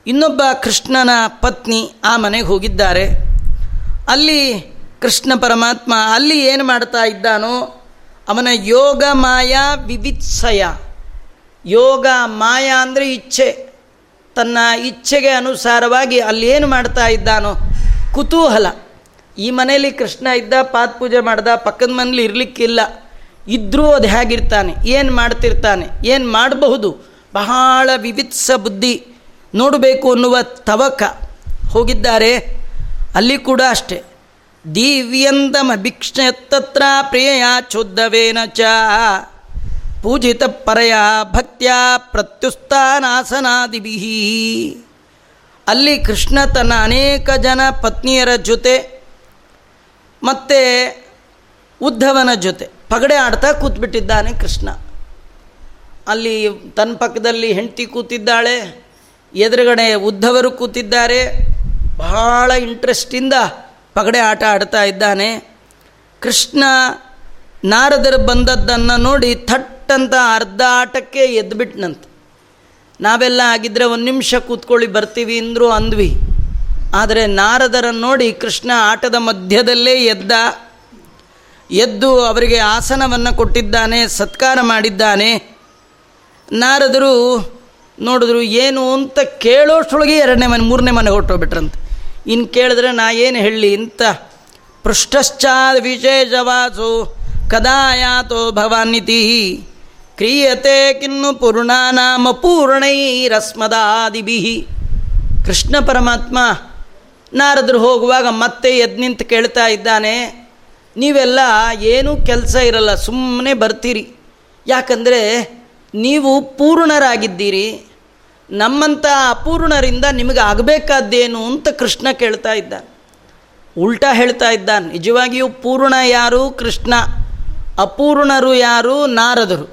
ಇನ್ನೊಬ್ಬ ಕೃಷ್ಣನ ಪತ್ನಿ ಆ ಮನೆಗೆ ಹೋಗಿದ್ದಾರೆ. ಅಲ್ಲಿ ಕೃಷ್ಣ ಪರಮಾತ್ಮ ಅಲ್ಲಿ ಏನು ಮಾಡ್ತಾ ಇದ್ದಾನೋ ಅವನ ಯೋಗ ಮಾಯಾ ವಿವಿತ್ಸಯ. ಯೋಗ ಮಾಯಾ ಅಂದರೆ ಇಚ್ಛೆ. ತನ್ನ ಇಚ್ಛೆಗೆ ಅನುಸಾರವಾಗಿ ಅಲ್ಲಿ ಏನು ಮಾಡ್ತಾ ಇದ್ದಾನೋ ಕುತೂಹಲ. ಈ ಮನೆಯಲ್ಲಿ ಕೃಷ್ಣ ಇದ್ದ ಪಾತ್ ಪೂಜೆ ಮಾಡ್ದ, ಪಕ್ಕದ ಮನೇಲಿ ಇರಲಿಕ್ಕಿಲ್ಲ ಇದ್ದರೂ ಅದು ಹೇಗಿರ್ತಾನೆ? ಏನು ಮಾಡ್ತಿರ್ತಾನೆ? ಏನು ಮಾಡಬಹುದು? ಬಹಳ ವಿವಿತ್ಸ ಬುದ್ಧಿ. ನೋಡಬೇಕು ಅನ್ನುವ ತವಕ ಹೋಗಿದ್ದಾರೆ. ಅಲ್ಲಿ ಕೂಡ ಅಷ್ಟೆ. ದಿವ್ಯಂತಮಭಿಕ್ಷತತ್ರ ಪ್ರಿಯ ಚೋದ್ದವೇನ ಚ. ಪೂಜಿತ ಪರಯ ಭಕ್ತ್ಯ ಪ್ರತ್ಯುಸ್ಥಾನಾಸನಾದಿಭಿ ಅಲ್ಲಿ ಕೃಷ್ಣ ತನ್ನ ಅನೇಕ ಜನ ಪತ್ನಿಯರ ಜೊತೆ ಮತ್ತು ಉದ್ಧವನ ಜೊತೆ ಪಗಡೆ ಆಡ್ತಾ ಕೂತ್ಬಿಟ್ಟಿದ್ದಾನೆ ಕೃಷ್ಣ. ಅಲ್ಲಿ ತನ್ನ ಪಕ್ಕದಲ್ಲಿ ಹೆಂಡತಿ ಕೂತಿದ್ದಾಳೆ. ಎದುರುಗಡೆ ಉದ್ಧವರು ಕೂತಿದ್ದಾರೆ. ಬಹಳ ಇಂಟ್ರೆಸ್ಟಿಂದ ಪಗಡೆ ಆಟ ಆಡ್ತಾ ಇದ್ದಾನೆ. ಕೃಷ್ಣ ನಾರದರು ಬಂದದ್ದನ್ನು ನೋಡಿ ಥಟ್ಟಂತ ಅರ್ಧ ಆಟಕ್ಕೆ ಎದ್ದುಬಿಟ್ನಂತೆ ನಾವೆಲ್ಲ ಆಗಿದ್ದರೆ ಒಂದು ನಿಮಿಷ ಕೂತ್ಕೊಳ್ಳಿ, ಬರ್ತೀವಿ ಅಂದರು ಅಂದ್ವಿ. ಆದರೆ ನಾರದರನ್ನು ನೋಡಿ ಕೃಷ್ಣ ಆಟದ ಮಧ್ಯದಲ್ಲೇ ಎದ್ದ. ಎದ್ದು ಅವರಿಗೆ ಆಸನವನ್ನು ಕೊಟ್ಟಿದ್ದಾನೆ, ಸತ್ಕಾರ ಮಾಡಿದ್ದಾನೆ. ನಾರದರು ನೋಡಿದ್ರು, ಏನು ಅಂತ ಕೇಳೋಷ್ಟೊಳಗೆ ಎರಡನೇ ಮನೆ, ಮೂರನೇ ಮನೆ ಹೊರಟೋಗ್ಬಿಟ್ರಂತೆ ಇನ್ನು ಕೇಳಿದ್ರೆ, ನಾ ಏನು ಹೇಳಿ ಇಂಥ ಪೃಷ್ಟಶ್ಚಾದ ವಿಶೇಷವಾಸು, ಕದಾಯಾತೋ ಭವಾನಿತಿ ಕ್ರಿಯತೆ ಕಿನ್ನು ಪೂರ್ಣಾನಾಮ ಪೂರ್ಣೈರಸ್ಮದಾದಿಭಿ ಕೃಷ್ಣ ಪರಮಾತ್ಮ ನಾರದ್ರು ಹೋಗುವಾಗ ಮತ್ತೆ ಎದ್ದು ನಿಂತು ಕೇಳ್ತಾ ಇದ್ದಾನೆ, ನೀವೆಲ್ಲ ಏನೂ ಕೆಲಸ ಇರಲ್ಲ ಸುಮ್ಮನೆ ಬರ್ತೀರಿ. ಯಾಕಂದರೆ ನೀವು ಪೂರ್ಣರಾಗಿದ್ದೀರಿ. ನಮ್ಮಂಥ ಅಪೂರ್ಣರಿಂದ ನಿಮಗೆ ಆಗಬೇಕಾದ್ದೇನು ಅಂತ ಕೃಷ್ಣ ಕೇಳ್ತಾ ಇದ್ದಾನೆ. ಉಲ್ಟಾ ಹೇಳ್ತಾ ಇದ್ದಾನೆ, ನಿಜವಾಗಿಯೂ ಪೂರ್ಣ ಯಾರು? ಕೃಷ್ಣ. ಅಪೂರ್ಣರು ಯಾರು? ನಾರದರು.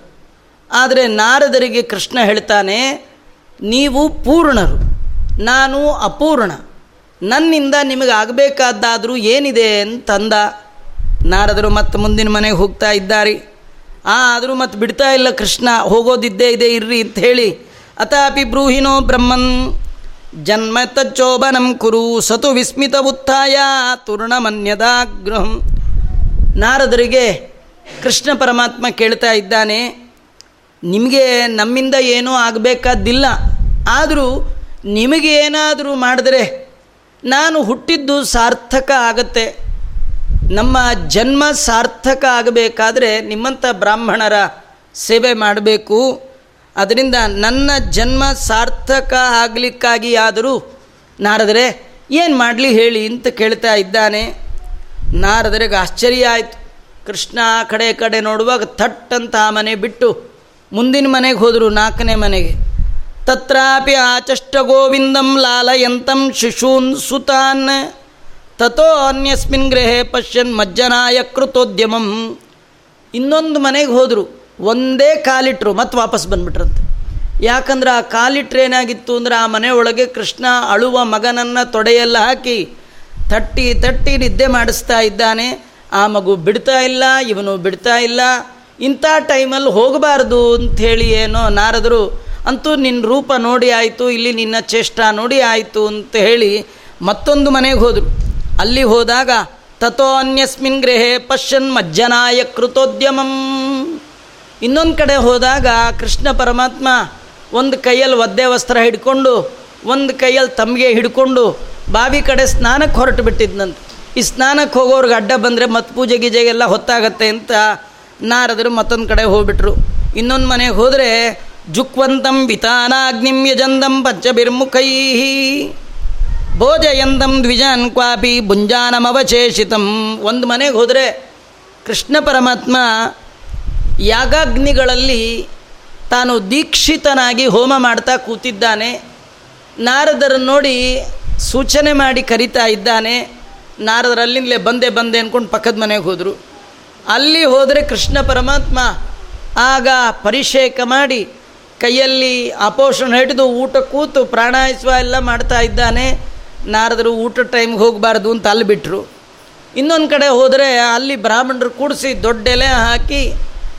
ಆದರೆ ನಾರದರಿಗೆ ಕೃಷ್ಣ ಹೇಳ್ತಾನೆ, ನೀವು ಪೂರ್ಣರು, ನಾನು ಅಪೂರ್ಣ. ನನ್ನಿಂದ ನಿಮಗೆ ಆಗಬೇಕಾದ್ದಾದರೂ ಏನಿದೆ ಅಂತಂದ. ನಾರದರು ಮತ್ತೆ ಮುಂದಿನ ಮನೆಗೆ ಹೋಗ್ತಾ ಇದ್ದಾರೆ. ಆದರೂ ಮತ್ತೆ ಬಿಡ್ತಾ ಇಲ್ಲ ಕೃಷ್ಣ, ಹೋಗೋದಿದ್ದೇ ಇದೆ, ಇರ್ರಿ ಅಂತ ಹೇಳಿ. ಅತಾಪಿ ಬ್ರೂಹಿನೋ ಬ್ರಹ್ಮನ್ ಜನ್ಮ ತಚ್ಚೋಬನಂ ಕುರು, ಸತು ವಿಸ್ಮಿತ ಉತ್ಥಾಯ ತುರ್ಣಮನ್ಯದಾಗ್ರಹಂ. ನಾರದರಿಗೆ ಕೃಷ್ಣ ಪರಮಾತ್ಮ ಕೇಳ್ತಾ ಇದ್ದಾನೆ, ನಿಮಗೆ ನಮ್ಮಿಂದ ಏನೂ ಆಗಬೇಕಾದ್ದಿಲ್ಲ. ಆದರೂ ನಿಮಗೇನಾದರೂ ಮಾಡಿದ್ರೆ, ನಾನು ಹುಟ್ಟಿದ್ದು ಸಾರ್ಥಕ ಆಗತ್ತೆ. ನಮ್ಮ ಜನ್ಮ ಸಾರ್ಥಕ ಆಗಬೇಕಾದ್ರೆ ನಿಮ್ಮಂಥ ಬ್ರಾಹ್ಮಣರ ಸೇವೆ ಮಾಡಬೇಕು. ಅದರಿಂದ ನನ್ನ ಜನ್ಮ ಸಾರ್ಥಕ ಆಗಲಿಕ್ಕಾಗಿ ಆದರೂ, ನಾರದರೆ, ಏನು ಮಾಡಲಿ ಹೇಳಿ ಅಂತ ಕೇಳ್ತಾ ಇದ್ದಾನೆ. ನಾರದರಿಗೆ ಆಶ್ಚರ್ಯ ಆಯಿತು. ಕೃಷ್ಣ ಆ ಕಡೆ ಕಡೆ ನೋಡುವಾಗ ಥಟ್ ಅಂತ ಆ ಮನೆ ಬಿಟ್ಟು ಮುಂದಿನ ಮನೆಗೆ ಹೋದರು ನಾಲ್ಕನೇ ಮನೆಗೆ. ತತ್ರಾಪಿ ಆಚಷ್ಟ ಗೋವಿಂದಂ ಲಾಲಯಂತಂ ಶಿಶೂನ್ ಸುತಾನ್. ತಥೋ ಅನ್ಯಸ್ಮಿನ್ ಗೃಹೆ ಪಶ್ಯನ್ ಮಜ್ಜನಾಯ ಕೃತೋದ್ಯಮಂ. ಇನ್ನೊಂದು ಮನೆಗೆ ಹೋದರು, ಒಂದೇ ಕಾಲಿಟ್ರು ಮತ್ತೆ ವಾಪಸ್ ಬಂದ್ಬಿಟ್ರಂತೆ. ಯಾಕಂದ್ರೆ ಆ ಕಾಲಿಟ್ರೆ ಏನಾಗಿತ್ತು ಅಂದರೆ ಆ ಮನೆಯೊಳಗೆ ಕೃಷ್ಣ ಅಳುವ ಮಗನನ್ನು ತೊಡೆಯೆಲ್ಲ ಹಾಕಿ ತಟ್ಟಿ ತಟ್ಟಿ ನಿದ್ದೆ ಮಾಡಿಸ್ತಾ ಇದ್ದಾನೆ. ಆ ಮಗು ಬಿಡ್ತಾ ಇಲ್ಲ, ಇವನು ಬಿಡ್ತಾ ಇಲ್ಲ. ಇಂಥ ಟೈಮಲ್ಲಿ ಹೋಗಬಾರ್ದು ಅಂಥೇಳಿ ಏನೋ ನಾರದರು, ಅಂತೂ ನಿನ್ನ ರೂಪ ನೋಡಿ ಆಯಿತು, ಇಲ್ಲಿ ನಿನ್ನ ಚೇಷ್ಟ ನೋಡಿ ಆಯಿತು ಅಂತ ಹೇಳಿ ಮತ್ತೊಂದು ಮನೆಗೆ ಹೋದರು. ಅಲ್ಲಿ ಹೋದಾಗ ತಥೋ ಅನ್ಯಸ್ಮಿನ್ ಗೃಹೇ ಪಶ್ಯನ್ ಮಜ್ಜನಾಯ ಕೃತೋದ್ಯಮಂ. ಇನ್ನೊಂದು ಕಡೆ ಹೋದಾಗ, ಕೃಷ್ಣ ಪರಮಾತ್ಮ ಒಂದು ಕೈಯಲ್ಲಿ ಒದ್ದೆ ವಸ್ತ್ರ ಹಿಡ್ಕೊಂಡು, ಒಂದು ಕೈಯಲ್ಲಿ ತಮಗೆ ಹಿಡ್ಕೊಂಡು, ಬಾವಿ ಕಡೆ ಸ್ನಾನಕ್ಕೆ ಹೊರಟು ಬಿಟ್ಟಿದ್ನಂತೆ. ಈ ಸ್ನಾನಕ್ಕೆ ಹೋಗೋರ್ಗೆ ಅಡ್ಡ ಬಂದರೆ ಮತ್ತು ಪೂಜೆ ಗೀಜೆಗೆಲ್ಲ ಹೊತ್ತಾಗತ್ತೆ ಅಂತ ನಾರದರು ಮತ್ತೊಂದು ಕಡೆ ಹೋಗ್ಬಿಟ್ರು. ಇನ್ನೊಂದು ಮನೆಗೆ ಹೋದರೆ, ಜುಕ್ವಂತಂ ವಿತಾನಾಗ್ನಿಂ ಯಜಂದಂ ಪಂಚಬಿರ್ಮುಖೈ ಭೋಜಯಂದಂ ದ್ವಿಜಾನ್ ಕ್ವಾಪಿ ಭುಂಜಾನಮವಶೇಷಿತಂ ಒಂದು ಮನೆಗೆ ಹೋದರೆ ಕೃಷ್ಣ ಪರಮಾತ್ಮ ಯಾಗಾಗ್ನಿಗಳಲ್ಲಿ ತಾನು ದೀಕ್ಷಿತನಾಗಿ ಹೋಮ ಮಾಡ್ತಾ ಕೂತಿದ್ದಾನೆ. ನಾರದರನ್ನು ನೋಡಿ ಸೂಚನೆ ಮಾಡಿ ಕರಿತಾ ಇದ್ದಾನೆ. ನಾರದರಲ್ಲಿಂದಲೇ ಬಂದೆ ಬಂದೆ ಅಂದ್ಕೊಂಡು ಪಕ್ಕದ ಮನೆಗೆ ಹೋದರು. ಅಲ್ಲಿ ಹೋದರೆ ಕೃಷ್ಣ ಪರಮಾತ್ಮ ಆಗ ಪರಿಷೇಕ ಮಾಡಿ ಕೈಯಲ್ಲಿ ಅಪೋಷಣ ಹಿಡಿದು ಊಟ ಕೂತು ಪ್ರಾಣಾಯಿಸುವ ಎಲ್ಲ ಮಾಡ್ತಾ ಇದ್ದಾನೆ. ನಾರದರು ಊಟ ಟೈಮ್ಗೆ ಹೋಗಬಾರ್ದು ಅಂತ ಅಲ್ಲಿ ಬಿಟ್ಟರು ಇನ್ನೊಂದು ಕಡೆ ಹೋದರೆ ಅಲ್ಲಿ ಬ್ರಾಹ್ಮಣರು ಕೂಡಿಸಿ ದೊಡ್ಡ ಎಲೆ ಹಾಕಿ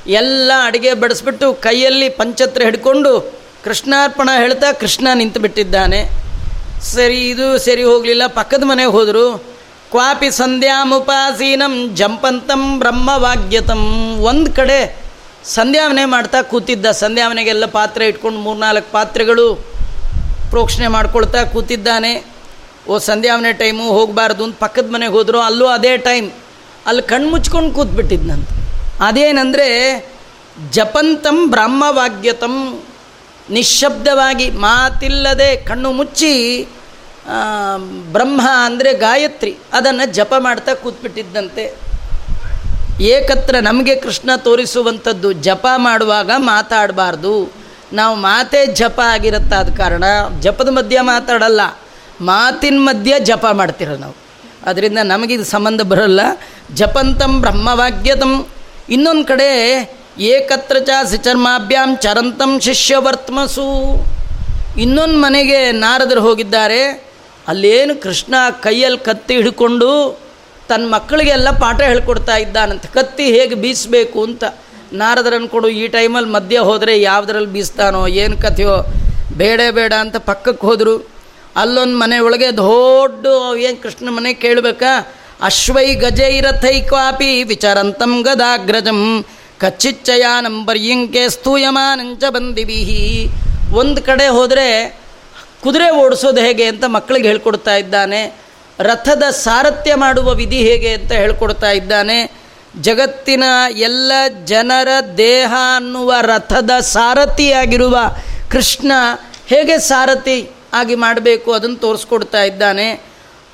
ಎಲ್ಲ ಅಡುಗೆ ಬಡಿಸ್ಬಿಟ್ಟು ಕೈಯಲ್ಲಿ ಪಂಚತ್ರ ಹಿಡ್ಕೊಂಡು ಕೃಷ್ಣಾರ್ಪಣ ಹೇಳ್ತಾ ಕೃಷ್ಣ ನಿಂತು ಬಿಟ್ಟಿದ್ದಾನೆ ಸರಿ, ಇದು ಸರಿ ಹೋಗಲಿಲ್ಲ. ಪಕ್ಕದ ಮನೆಗೆ ಹೋದರು. ಕ್ವಾಪಿ ಸಂಧ್ಯಾಮುಪಾಸೀನಂ ಜಂಪಂತಂ ಬ್ರಹ್ಮವಾಗ್ಯತಂ. ಒಂದು ಕಡೆ ಸಂಧ್ಯಾವನೆ ಮಾಡ್ತಾ ಕೂತಿದ್ದ. ಸಂಧ್ಯಾವನೆಗೆಲ್ಲ ಪಾತ್ರೆ ಇಟ್ಕೊಂಡು ಮೂರ್ನಾಲ್ಕು ಪಾತ್ರೆಗಳು ಪ್ರೋಕ್ಷಣೆ ಮಾಡ್ಕೊಳ್ತಾ ಕೂತಿದ್ದಾನೆ. ಓ ಸಂಧ್ಯಾವನೆ ಟೈಮು ಹೋಗಬಾರ್ದು ಅಂತ ಪಕ್ಕದ ಮನೆಗೆ ಹೋದರು ಅಲ್ಲೂ ಅದೇ ಟೈಮ್. ಅಲ್ಲಿ ಕಣ್ಣು ಮುಚ್ಕೊಂಡು ಕೂತ್ಬಿಟ್ಟಿದ್ನಂತ ಅದೇನಂದರೆ ಜಪಂತಂ ಬ್ರಹ್ಮವಾಗ್ಯತಂ ನಿಶ್ಶಬ್ದವಾಗಿ ಮಾತಿಲ್ಲದೆ ಕಣ್ಣು ಮುಚ್ಚಿ ಬ್ರಹ್ಮ ಅಂದರೆ ಗಾಯತ್ರಿ, ಅದನ್ನು ಜಪ ಮಾಡ್ತಾ ಕೂತ್ಬಿಟ್ಟಿದ್ದಂತೆ. ಏಕತ್ರ ನಮಗೆ ಕೃಷ್ಣ ತೋರಿಸುವಂಥದ್ದು ಜಪ ಮಾಡುವಾಗ ಮಾತಾಡಬಾರ್ದು. ನಾವು ಮಾತೇ ಜಪ ಆಗಿರುತ್ತಾದ ಕಾರಣ ಜಪದ ಮಧ್ಯ ಮಾತಾಡಲ್ಲ. ಮಾತಿನ ಮಧ್ಯ ಜಪ ಮಾಡ್ತಿರ ನಾವು. ಅದರಿಂದ ನಮಗಿದು ಸಂಬಂಧ ಬರಲ್ಲ. ಜಪಂತಂ ಬ್ರಹ್ಮವಾಗ್ಯತಂ ಇನ್ನೊಂದು ಕಡೆ ಏಕತ್ರ ಚ ಸಿಚರ್ಮಾಭ್ಯಾಂ ಚರಂತಂ ಶಿಷ್ಯವರ್ತ್ಮಸು. ಇನ್ನೊಂದು ಮನೆಗೆ ನಾರದರು ಹೋಗಿದ್ದಾರೆ. ಅಲ್ಲೇನು ಕೃಷ್ಣ ಕೈಯಲ್ಲಿ ಕತ್ತಿ ಹಿಡ್ಕೊಂಡು ತನ್ನ ಮಕ್ಕಳಿಗೆಲ್ಲ ಪಾಠ ಹೇಳ್ಕೊಡ್ತಾ ಇದ್ದಾನಂತ. ಕತ್ತಿ ಹೇಗೆ ಬೀಸಬೇಕು ಅಂತ ನಾರದರು ಅಂದ್ಕೊಂಡು ಈ ಟೈಮಲ್ಲಿ ಮಧ್ಯ ಹೋದರೆ ಯಾವುದ್ರಲ್ಲಿ ಬೀಸ್ತಾನೋ, ಏನು ಕಥೆಯೋ, ಬೇಡ ಬೇಡ ಅಂತ ಪಕ್ಕಕ್ಕೆ ಹೋದರು. ಅಲ್ಲೊಂದು ಮನೆ ಒಳಗೆ ದೊಡ್ಡ ಏನು ಕೃಷ್ಣ ಮನೆ ಕೇಳಬೇಕಾ? ಅಶ್ವೈ ಗಜೈರಥೈ ಕ್ವಾಪಿ ವಿಚಾರಂತಂ ಗದಾಗ್ರಜಂ. ಕಚ್ಚಿಚ್ಚಯಾನಂ ಇಂಕೆ ಸ್ತೂಯಮಾನಂಚ ಬಂದಿವಿಹಿ. ಒಂದು ಕಡೆ ಹೋದರೆ ಕುದುರೆ ಓಡಿಸೋದು ಹೇಗೆ ಅಂತ ಮಕ್ಕಳಿಗೆ ಹೇಳ್ಕೊಡ್ತಾ ಇದ್ದಾನೆ. ರಥದ ಸಾರಥ್ಯ ಮಾಡುವ ವಿಧಿ ಹೇಗೆ ಅಂತ ಹೇಳ್ಕೊಡ್ತಾ ಇದ್ದಾನೆ. ಜಗತ್ತಿನ ಎಲ್ಲ ಜನರ ದೇಹ ಅನ್ನುವ ರಥದ ಸಾರಥಿಯಾಗಿರುವ ಕೃಷ್ಣ ಹೇಗೆ ಸಾರಥಿ ಆಗಿ ಮಾಡಬೇಕು, ಅದನ್ನು ತೋರಿಸ್ಕೊಡ್ತಾ ಇದ್ದಾನೆ.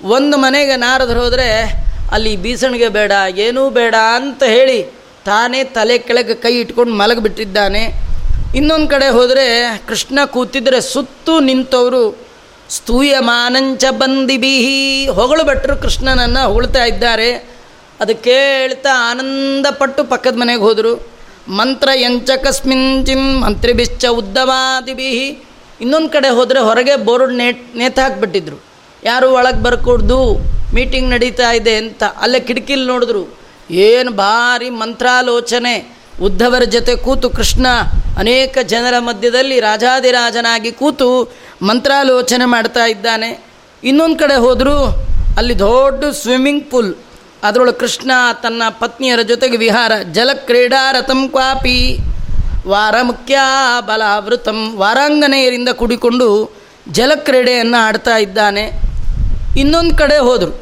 ಒಂದು ಮನೆಗೆ ನಾರದ್ರು ಹೋದರೆ, ಅಲ್ಲಿ ಬೀಸಣಿಗೆ ಬೇಡ, ಏನೂ ಬೇಡ ಅಂತ ಹೇಳಿ ತಾನೇ ತಲೆ ಕೆಳಗೆ ಕೈ ಇಟ್ಕೊಂಡು ಮಲಗಿಬಿಟ್ಟಿದ್ದಾನೆ. ಇನ್ನೊಂದು ಕಡೆ ಹೋದರೆ, ಕೃಷ್ಣ ಕೂತಿದ್ರೆ ಸುತ್ತು ನಿಂತವರು. ಸ್ತೂಯಮಾನಂಚ ಬಂದಿಬೀಹಿ ಹೊಗಳು ಭಟ್ರು ಕೃಷ್ಣನನ್ನು ಹೊಗಳ್ತಾ ಇದ್ದಾರೆ. ಅದು ಕೇಳ್ತಾ ಆನಂದಪಟ್ಟು ಪಕ್ಕದ ಮನೆಗೆ ಹೋದರು. ಮಂತ್ರ ಎಂಚ ಕಸ್ಮಿಂಚಿನ್ ಮಂತ್ರಿಬಿಶ್ಚ ಉದ್ದವಾದಿಬಿಹಿ ಇನ್ನೊಂದು ಕಡೆ ಹೋದರೆ ಹೊರಗೆ ಬೋರ್ಡ್ ನೇಟ್ ನೇತು ಹಾಕ್ಬಿಟ್ಟಿದ್ರು. ಯಾರು ಒಳಗೆ ಬರ್ಕೊಡ್ದು ಮೀಟಿಂಗ್ ನಡೀತಾ ಇದೆ ಅಂತ. ಅಲ್ಲೇ ಕಿಟಕಿಲಿ ನೋಡಿದ್ರು. ಏನು ಭಾರಿ ಮಂತ್ರಾಲೋಚನೆ. ಉದ್ಧವರ ಜೊತೆ ಕೂತು ಕೃಷ್ಣ ಅನೇಕ ಜನರ ಮಧ್ಯದಲ್ಲಿ ರಾಜಾದಿರಾಜನಾಗಿ ಕೂತು ಮಂತ್ರಾಲೋಚನೆ ಮಾಡ್ತಾ ಇದ್ದಾನೆ. ಇನ್ನೊಂದು ಕಡೆ ಹೋದರೂ ಅಲ್ಲಿ ದೊಡ್ಡ ಸ್ವಿಮ್ಮಿಂಗ್ ಪೂಲ್ ಅದರೊಳಗೆ ಕೃಷ್ಣ ತನ್ನ ಪತ್ನಿಯರ ಜೊತೆಗೆ ವಿಹಾರ. ಜಲಕ್ರೀಡಾ ರಥಂ ಕ್ವಾಪಿ. ವಾರ ಮುಖ್ಯ ಬಲಾವೃತಂ ವಾರಾಂಗನೆಯರಿಂದ ಕುಡಿಕೊಂಡು ಜಲಕ್ರೀಡೆಯನ್ನು ಆಡ್ತಾ ಇದ್ದಾನೆ. ಇನ್ನೊಂದು ಕಡೆ ಹೋದರು.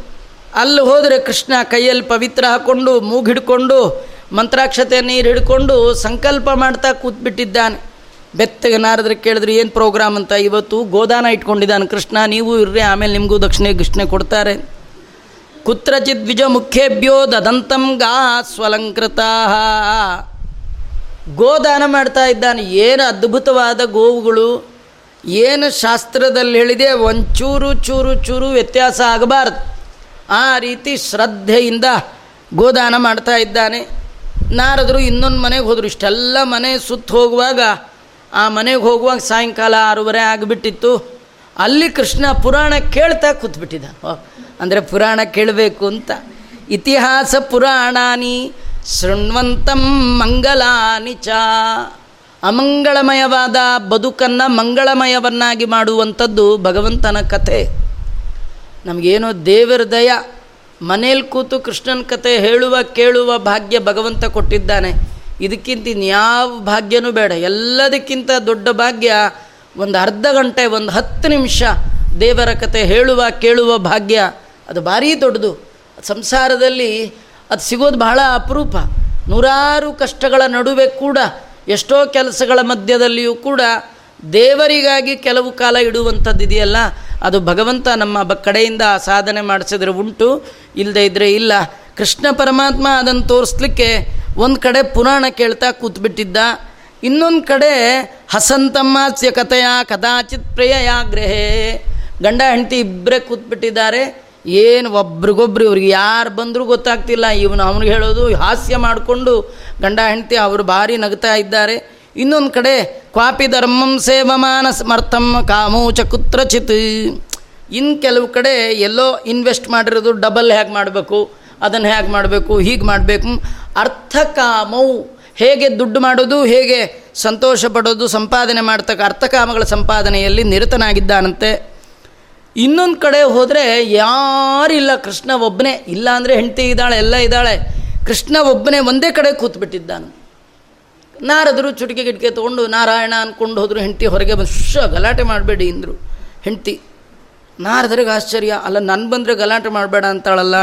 ಅಲ್ಲಿ ಹೋದರೆ ಕೃಷ್ಣ ಕೈಯಲ್ಲಿ ಪವಿತ್ರ ಹಾಕ್ಕೊಂಡು ಮೂಗು ಹಿಡ್ಕೊಂಡು ಮಂತ್ರಾಕ್ಷತೆ ನೀರು ಹಿಡ್ಕೊಂಡು ಸಂಕಲ್ಪ ಮಾಡ್ತಾ ಕೂತ್ಬಿಟ್ಟಿದ್ದಾನೆ. ಬೆತ್ತಗೆ ನಾರದ್ರೆ ಕೇಳಿದ್ರು, ಏನು ಪ್ರೋಗ್ರಾಮ್ ಅಂತ? ಇವತ್ತು ಗೋದಾನ ಇಟ್ಕೊಂಡಿದ್ದಾನೆ ಕೃಷ್ಣ, ನೀವು ಇರ್ರಿ, ಆಮೇಲೆ ನಿಮಗೂ ದಕ್ಷಿಣೆ ಗಿಷ್ಣೆ ಕೊಡ್ತಾರೆ. ಕುತ್ರಚಿತ್ ವಿಜ ಮುಖ್ಯೇಭ್ಯೋ ದದಂತಂ ಗಾ ಸ್ವಲಂಕೃತಾ ಗೋದಾನ ಮಾಡ್ತಾ ಇದ್ದಾನೆ. ಏನು ಅದ್ಭುತವಾದ ಗೋವುಗಳು. ಏನು ಶಾಸ್ತ್ರದಲ್ಲಿ ಹೇಳಿದೆ, ಒಂಚೂರು ಚೂರು ಚೂರು ವ್ಯತ್ಯಾಸ ಆಗಬಾರ್ದು. ಆ ರೀತಿ ಶ್ರದ್ಧೆಯಿಂದ ಗೋದಾನ ಮಾಡ್ತಾ ಇದ್ದಾನೆ. ನಾರದರು ಇನ್ನೊಂದು ಮನೆಗೆ ಹೋದರು. ಇಷ್ಟೆಲ್ಲ ಮನೆ ಸುತ್ತ ಹೋಗುವಾಗ, ಆ ಮನೆಗೆ ಹೋಗುವಾಗ ಸಾಯಂಕಾಲ ಆರೂವರೆ ಆಗಿಬಿಟ್ಟಿತ್ತು. ಅಲ್ಲಿ ಕೃಷ್ಣ ಪುರಾಣ ಕೇಳ್ತಾ ಕೂತ್ಬಿಟ್ಟಿದ್ದ ಅಂದರೆ ಪುರಾಣ ಕೇಳಬೇಕು ಅಂತ. ಇತಿಹಾಸ ಪುರಾಣಾನಿ ಶೃಣ್ವಂತಂ ಮಂಗಲಾನಿಚ ಅಮಂಗಳಮಯವಾದ ಬದುಕನ್ನು ಮಂಗಳಮಯವನ್ನಾಗಿ ಮಾಡುವಂಥದ್ದು ಭಗವಂತನ ಕಥೆ. ನಮಗೇನೋ ದೇವರ ದಯ, ಮನೇಲಿ ಕೂತು ಕೃಷ್ಣನ ಕತೆ ಹೇಳುವ, ಕೇಳುವ ಭಾಗ್ಯ ಭಗವಂತ ಕೊಟ್ಟಿದ್ದಾನೆ. ಇದಕ್ಕಿಂತ ಇನ್ಯಾವ ಭಾಗ್ಯನೂ ಬೇಡ. ಎಲ್ಲದಕ್ಕಿಂತ ದೊಡ್ಡ ಭಾಗ್ಯ ಒಂದು ಅರ್ಧ ಗಂಟೆ, ಒಂದು ಹತ್ತು ನಿಮಿಷ ದೇವರ ಕತೆ ಹೇಳುವ, ಕೇಳುವ ಭಾಗ್ಯ. ಅದು ಭಾರೀ ದೊಡ್ಡದು. ಸಂಸಾರದಲ್ಲಿ ಅದು ಸಿಗೋದು ಬಹಳ ಅಪರೂಪ. ನೂರಾರು ಕಷ್ಟಗಳ ನಡುವೆ ಕೂಡ, ಎಷ್ಟೋ ಕೆಲಸಗಳ ಮಧ್ಯದಲ್ಲಿಯೂ ಕೂಡ ದೇವರಿಗಾಗಿ ಕೆಲವು ಕಾಲ ಇಡುವಂಥದ್ದು ಇದೆಯಲ್ಲ, ಅದು ಭಗವಂತ ನಮ್ಮ ಬ ಕಡೆಯಿಂದ ಸಾಧನೆ ಮಾಡಿಸಿದ್ರೆ ಉಂಟು ಇಲ್ಲದೆ ಇದ್ದರೆ ಇಲ್ಲ. ಕೃಷ್ಣ ಪರಮಾತ್ಮ ಅದನ್ನು ತೋರಿಸ್ಲಿಕ್ಕೆ ಒಂದು ಕಡೆ ಪುರಾಣ ಕೇಳ್ತಾ ಕೂತ್ಬಿಟ್ಟಿದ್ದ, ಇನ್ನೊಂದು ಕಡೆ ಹಸಂತಮ್ಮಾಸ್ಯ ಕಥೆಯ ಕದಾಚಿತ್ ಪ್ರಿಯಯಾಗ್ರಹೇ ಗಂಡ ಹೆಂಡತಿ ಇಬ್ಬರೇ ಕೂತ್ಬಿಟ್ಟಿದ್ದಾರೆ ಏನು ಒಬ್ರಿಗೊಬ್ರು ಇವ್ರಿಗೆ ಯಾರು ಬಂದರೂ ಗೊತ್ತಾಗ್ತಿಲ್ಲ. ಇವನು ಅವನಿಗೆ ಹೇಳೋದು ಹಾಸ್ಯ ಮಾಡಿಕೊಂಡು ಗಂಡ ಹೆಂಡತಿ ಅವರು ಭಾರಿ ನಗ್ತಾ ಇದ್ದಾರೆ. ಇನ್ನೊಂದು ಕಡೆ, ಕ್ವಾಪಿ ಧರ್ಮಂ ಸೇವಮಾನ ಸಮರ್ಥಂ ಕಾಮೋಚ ಕುತ್ರಚಿತ್. ಇನ್ನು ಕೆಲವು ಕಡೆ ಎಲ್ಲೋ ಇನ್ವೆಸ್ಟ್ ಮಾಡಿರೋದು ಡಬಲ್ ಹೇಗೆ ಮಾಡಬೇಕು, ಅದನ್ನು ಹೇಗೆ ಮಾಡಬೇಕು, ಹೀಗೆ ಮಾಡಬೇಕು. ಅರ್ಥ ಕಾಮವು ಹೇಗೆ ದುಡ್ಡು ಮಾಡೋದು, ಹೇಗೆ ಸಂತೋಷ ಪಡೋದು, ಸಂಪಾದನೆ ಮಾಡ್ತಕ್ಕ ಅರ್ಥಕಾಮಗಳ ಸಂಪಾದನೆಯಲ್ಲಿ ನಿರತನಾಗಿದ್ದಾನಂತೆ. ಇನ್ನೊಂದು ಕಡೆ ಹೋದರೆ ಯಾರಿಲ್ಲ ಕೃಷ್ಣ ಒಬ್ಬನೇ ಇಲ್ಲ ಅಂದರೆ ಹೆಂಡತಿ ಇದ್ದಾಳೆ, ಎಲ್ಲ ಇದ್ದಾಳೆ. ಕೃಷ್ಣ ಒಬ್ಬನೇ ಒಂದೇ ಕಡೆ ಕೂತ್ಬಿಟ್ಟಿದ್ದಾನು. ನಾರದರು ಚುಟಿಕೆ ಗಿಟಿಕೆ ತೊಗೊಂಡು ನಾರಾಯಣ ಅಂದ್ಕೊಂಡು ಹೋದರು, ಹೆಂಡತಿ ಹೊರಗೆ ಬಂದು ಗಲಾಟೆ ಮಾಡಬೇಡಿ ಅಂದರು. ಹೆಂಡತಿ, ನಾರದ್ರಿಗೆ ಆಶ್ಚರ್ಯ, ಅಲ್ಲ ನನ್ನ ಬಂದರೆ ಗಲಾಟೆ ಮಾಡಬೇಡ ಅಂತಾಳಲ್ಲ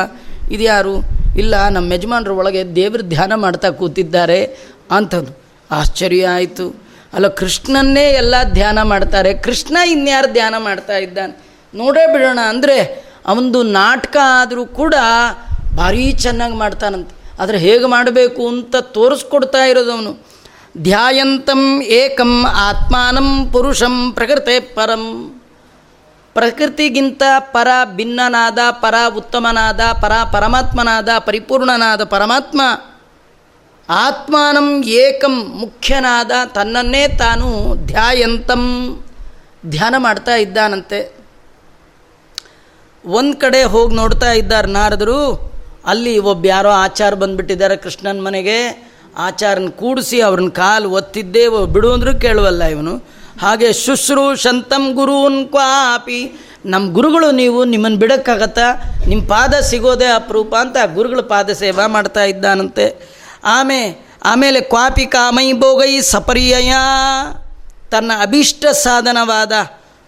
ಇದು ಯಾರು ಇಲ್ಲ ನಮ್ಮ ಯಜಮಾನ್ರ ಒಳಗೆ ದೇವ್ರ ಧ್ಯಾನ ಮಾಡ್ತಾ ಕೂತಿದ್ದಾರೆ ಅಂಥದ್ದು ಆಶ್ಚರ್ಯ ಆಯಿತು. ಅಲ್ಲ ಕೃಷ್ಣನ್ನೇ ಎಲ್ಲ ಧ್ಯಾನ ಮಾಡ್ತಾರೆ, ಕೃಷ್ಣ ಇನ್ಯಾರು ಧ್ಯಾನ ಮಾಡ್ತಾ ಇದ್ದಾನೆ? ನೋಡೇ ಬಿಡೋಣ ಅಂದರೆ ಅವನದು ನಾಟಕ ಆದರೂ ಕೂಡ ಭಾರೀ ಚೆನ್ನಾಗಿ ಮಾಡ್ತಾನಂತೆ. ಆದರೆ ಹೇಗೆ ಮಾಡಬೇಕು ಅಂತ ತೋರಿಸ್ಕೊಡ್ತಾ ಇರೋದು ಅವನು. ಧ್ಯಾಯಂತಂ ಏಕಂ ಆತ್ಮಾನಂ ಪುರುಷಂ ಪ್ರಕೃತೆ ಪರಂ. ಪ್ರಕೃತಿಗಿಂತ ಪರ ಭಿನ್ನನಾದ, ಪರ ಉತ್ತಮನಾದ, ಪರ ಪರಮಾತ್ಮನಾದ, ಪರಿಪೂರ್ಣನಾದ ಪರಮಾತ್ಮ. ಆತ್ಮಾನಂ ಏಕಂ ಮುಖ್ಯನಾದ ತನ್ನನ್ನೇ ತಾನು ಧ್ಯಾಯಂತಂ. ಧ್ಯಾನ ಮಾಡ್ತಾ ಇದ್ದಾನಂತೆ. ಒಂದು ಕಡೆ ಹೋಗಿ ನೋಡ್ತಾ ಇದ್ದಾರೆ ನಾರದರು, ಅಲ್ಲಿ ಒಬ್ಬ ಯಾರೋ ಆಚಾರ ಬಂದುಬಿಟ್ಟಿದ್ದಾರೆ ಕೃಷ್ಣನ ಮನೆಗೆ. ಆಚಾರನ ಕೂಡಿಸಿ ಅವ್ರನ್ನ ಕಾಲು ಒತ್ತಿದ್ದೇ ಬಿಡು ಅಂದರೂ ಕೇಳುವಲ್ಲ ಇವನು. ಹಾಗೆ ಶುಶ್ರೂಷಂತಂ ಗುರುನ್ ಕ್ವಾಪಿ. ನಮ್ಮ ಗುರುಗಳು ನೀವು ನಿಮ್ಮನ್ನು ಬಿಡೋಕ್ಕಾಗತ್ತ ನಿಮ್ಮ ಪಾದ ಸಿಗೋದೇ ಅಪರೂಪ ಅಂತ ಗುರುಗಳ ಪಾದ ಸೇವಾ ಮಾಡ್ತಾ ಇದ್ದಾನಂತೆ. ಆಮೇ, ಆಮೇಲೆ ಕ್ವಾಪಿ ಕಾಮೈ ಭೋಗೈ ಸಪರ್ಯಯ. ತನ್ನ ಅಭೀಷ್ಟ ಸಾಧನವಾದ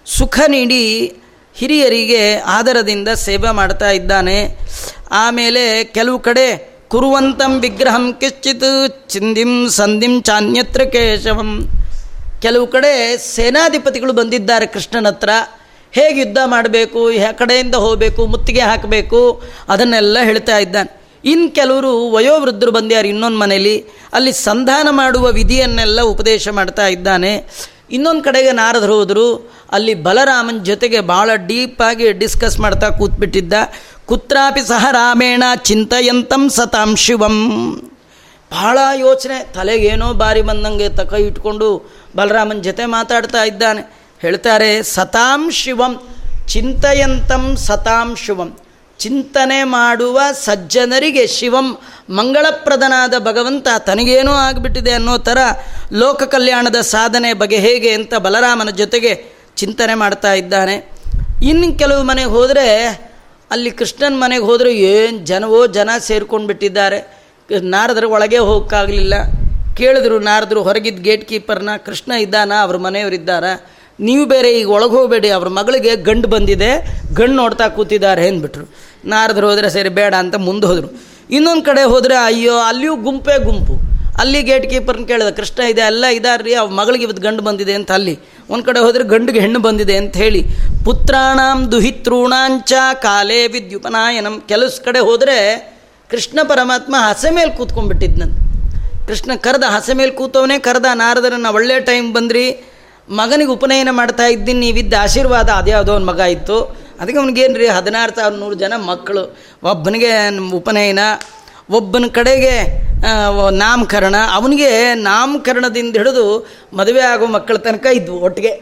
ಸುಖ ನೀಡಿ ಹಿರಿಯರಿಗೆ ಆದರದಿಂದ ಸೇವೆ ಮಾಡ್ತಾ ಇದ್ದಾನೆ. ಆಮೇಲೆ ಕೆಲವು ಕಡೆ ಕುರುವಂತಂ ವಿಗ್ರಹಂ ಕಿಶ್ಚಿತ್ ಚಿಂದಿಂ ಸಂಧಿಂ ಚಾನ್ಯತ್ರ ಕೇಶವಂ. ಕೆಲವು ಕಡೆ ಸೇನಾಧಿಪತಿಗಳು ಬಂದಿದ್ದಾರೆ ಕೃಷ್ಣನ ಹತ್ರ. ಹೇಗೆ ಯುದ್ಧ ಮಾಡಬೇಕು ಕಡೆಯಿಂದ ಹೋಗಬೇಕು, ಮುತ್ತಿಗೆ ಹಾಕಬೇಕು, ಅದನ್ನೆಲ್ಲ ಹೇಳ್ತಾ ಇದ್ದಾನೆ. ಇನ್ನು ಕೆಲವರು ವಯೋವೃದ್ಧರು ಬಂದ್ಯಾರು ಇನ್ನೊಂದು ಮನೆಯಲ್ಲಿ ಅಲ್ಲಿ ಸಂಧಾನ ಮಾಡುವ ವಿಧಿಯನ್ನೆಲ್ಲ ಉಪದೇಶ ಮಾಡ್ತಾ ಇದ್ದಾನೆ. ಇನ್ನೊಂದು ಕಡೆಗೆ ನಾರದರು ಹೋದರು, ಅಲ್ಲಿ ಬಲರಾಮನ ಜೊತೆಗೆ ಭಾಳ ಡೀಪಾಗಿ ಡಿಸ್ಕಸ್ ಮಾಡ್ತಾ ಕೂತ್ಬಿಟ್ಟಿದ್ದ. ಕುತ್ರಾಪಿ ಸಹ ರಾಮೇಣ, ಚಿಂತಯಂತಂ ಸತಾಂ ಶಿವಂ. ಭಾಳ ಯೋಚನೆ, ತಲೆಗೇನೋ ಬಾರಿ ಬಂದಂಗೆ ತಕ ಇಟ್ಕೊಂಡು ಬಲರಾಮನ ಜೊತೆ ಮಾತಾಡ್ತಾ ಇದ್ದಾನೆ. ಹೇಳ್ತಾರೆ, ಸತಾಂ ಶಿವಂ, ಚಿಂತೆಯಂತಂ ಸತಾಂ ಶಿವಂ. ಚಿಂತನೆ ಮಾಡುವ ಸಜ್ಜನರಿಗೆ ಶಿವಂ ಮಂಗಳಪ್ರದನಾದ ಭಗವಂತ ತನಗೇನೋ ಆಗಿಬಿಟ್ಟಿದೆ ಅನ್ನೋ ಥರ ಲೋಕ ಕಲ್ಯಾಣದ ಸಾಧನೆ ಬಗ್ಗೆ ಹೇಗೆ ಅಂತ ಬಲರಾಮನ ಜೊತೆಗೆ ಚಿಂತನೆ ಮಾಡ್ತಾ ಇದ್ದಾನೆ. ಇನ್ನು ಕೆಲವು ಮನೆಗೆ ಹೋದರೆ ಅಲ್ಲಿ ಕೃಷ್ಣನ ಮನೆಗೆ ಹೋದರೆ ಏನು ಜನವೋ ಜನ ಸೇರ್ಕೊಂಡು ಬಿಟ್ಟಿದ್ದಾರೆ ನಾರದ್ರ ಒಳಗೆ ಹೋಗೋಕ್ಕಾಗಲಿಲ್ಲ. ಕೇಳಿದ್ರು ನಾರದರು ಹೊರಗಿದ್ದ ಗೇಟ್ ಕೀಪರ್ನ ಕೃಷ್ಣ ಇದ್ದಾನ? ಅವ್ರ ಮನೆಯವರಿದ್ದಾರ? ನೀವು ಬೇರೆ ಈಗ ಒಳಗೆ ಹೋಗಬೇಡಿ, ಅವ್ರ ಮಗಳಿಗೆ ಗಂಡು ಬಂದಿದೆ, ಗಂಡು ನೋಡ್ತಾ ಕೂತಿದ್ದಾರೆ ಅಂದ್ಬಿಟ್ರು ನಾರದ್ರು ಹೋದರೆ ಸರಿ, ಬೇಡ ಅಂತ ಮುಂದೆ ಹೋದರು. ಇನ್ನೊಂದು ಕಡೆ ಹೋದರೆ, ಅಯ್ಯೋ, ಅಲ್ಲಿಯೂ ಗುಂಪೇ ಗುಂಪು. ಅಲ್ಲಿ ಗೇಟ್ ಕೀಪರ್ನ ಕೇಳಿದ, ಕೃಷ್ಣ ಇದೆ ಎಲ್ಲ ಇದಾರ್ರಿ, ಅವ್ರ ಮಗಳಿಗೆ ಇವತ್ತು ಗಂಡು ಬಂದಿದೆ ಅಂತ ಅಲ್ಲಿ. ಒಂದು ಕಡೆ ಹೋದರೆ, ಗಂಡಿಗೆ ಹೆಣ್ಣು ಬಂದಿದೆ ಅಂತ ಹೇಳಿ. ಪುತ್ರಾಣಾಂ ದುಹಿತೃಣಾಂಚ ಕಾಲೇ ವಿದ್ಯುಪನಾಯನಂ. ಕೆಲಸ ಕಡೆ ಹೋದರೆ, ಕೃಷ್ಣ ಪರಮಾತ್ಮ ಹಸೆ ಮೇಲೆ ಕೂತ್ಕೊಂಡ್ಬಿಟ್ಟಿದ್ನಂತೆ ಕೃಷ್ಣ ಕರೆದ ಹಸೆ ಮೇಲೆ ಕೂತವನೇ, ಕರೆದ ನಾರದರನ್ನು ಒಳ್ಳೆ ಟೈಮ್ ಬಂದ್ರಿ ಮಗನಿಗೆ ಉಪನಯನ ಮಾಡ್ತಾ ಇದ್ದೀನಿ, ನೀವಿದ್ದ ಆಶೀರ್ವಾದ ಅದ್ಯಾವುದೋ ಒಂದು ಮಗ ಇತ್ತು. ಅದಕ್ಕೆ ಅವ್ನಿಗೇನು ರೀ ಹದಿನಾರು ಸಾವಿರ ನೂರು ಜನ ಮಕ್ಕಳು. ಒಬ್ಬನಿಗೆ ಉಪನಯನ, ಒಬ್ಬನ ಕಡೆಗೆ ನಾಮಕರಣ. ಅವನಿಗೆ ನಾಮಕರಣದಿಂದ ಹಿಡಿದು ಮದುವೆ ಆಗೋ ಮಕ್ಕಳ ತನಕ ಇದ್ವು ಒಟ್ಟಿಗೆ.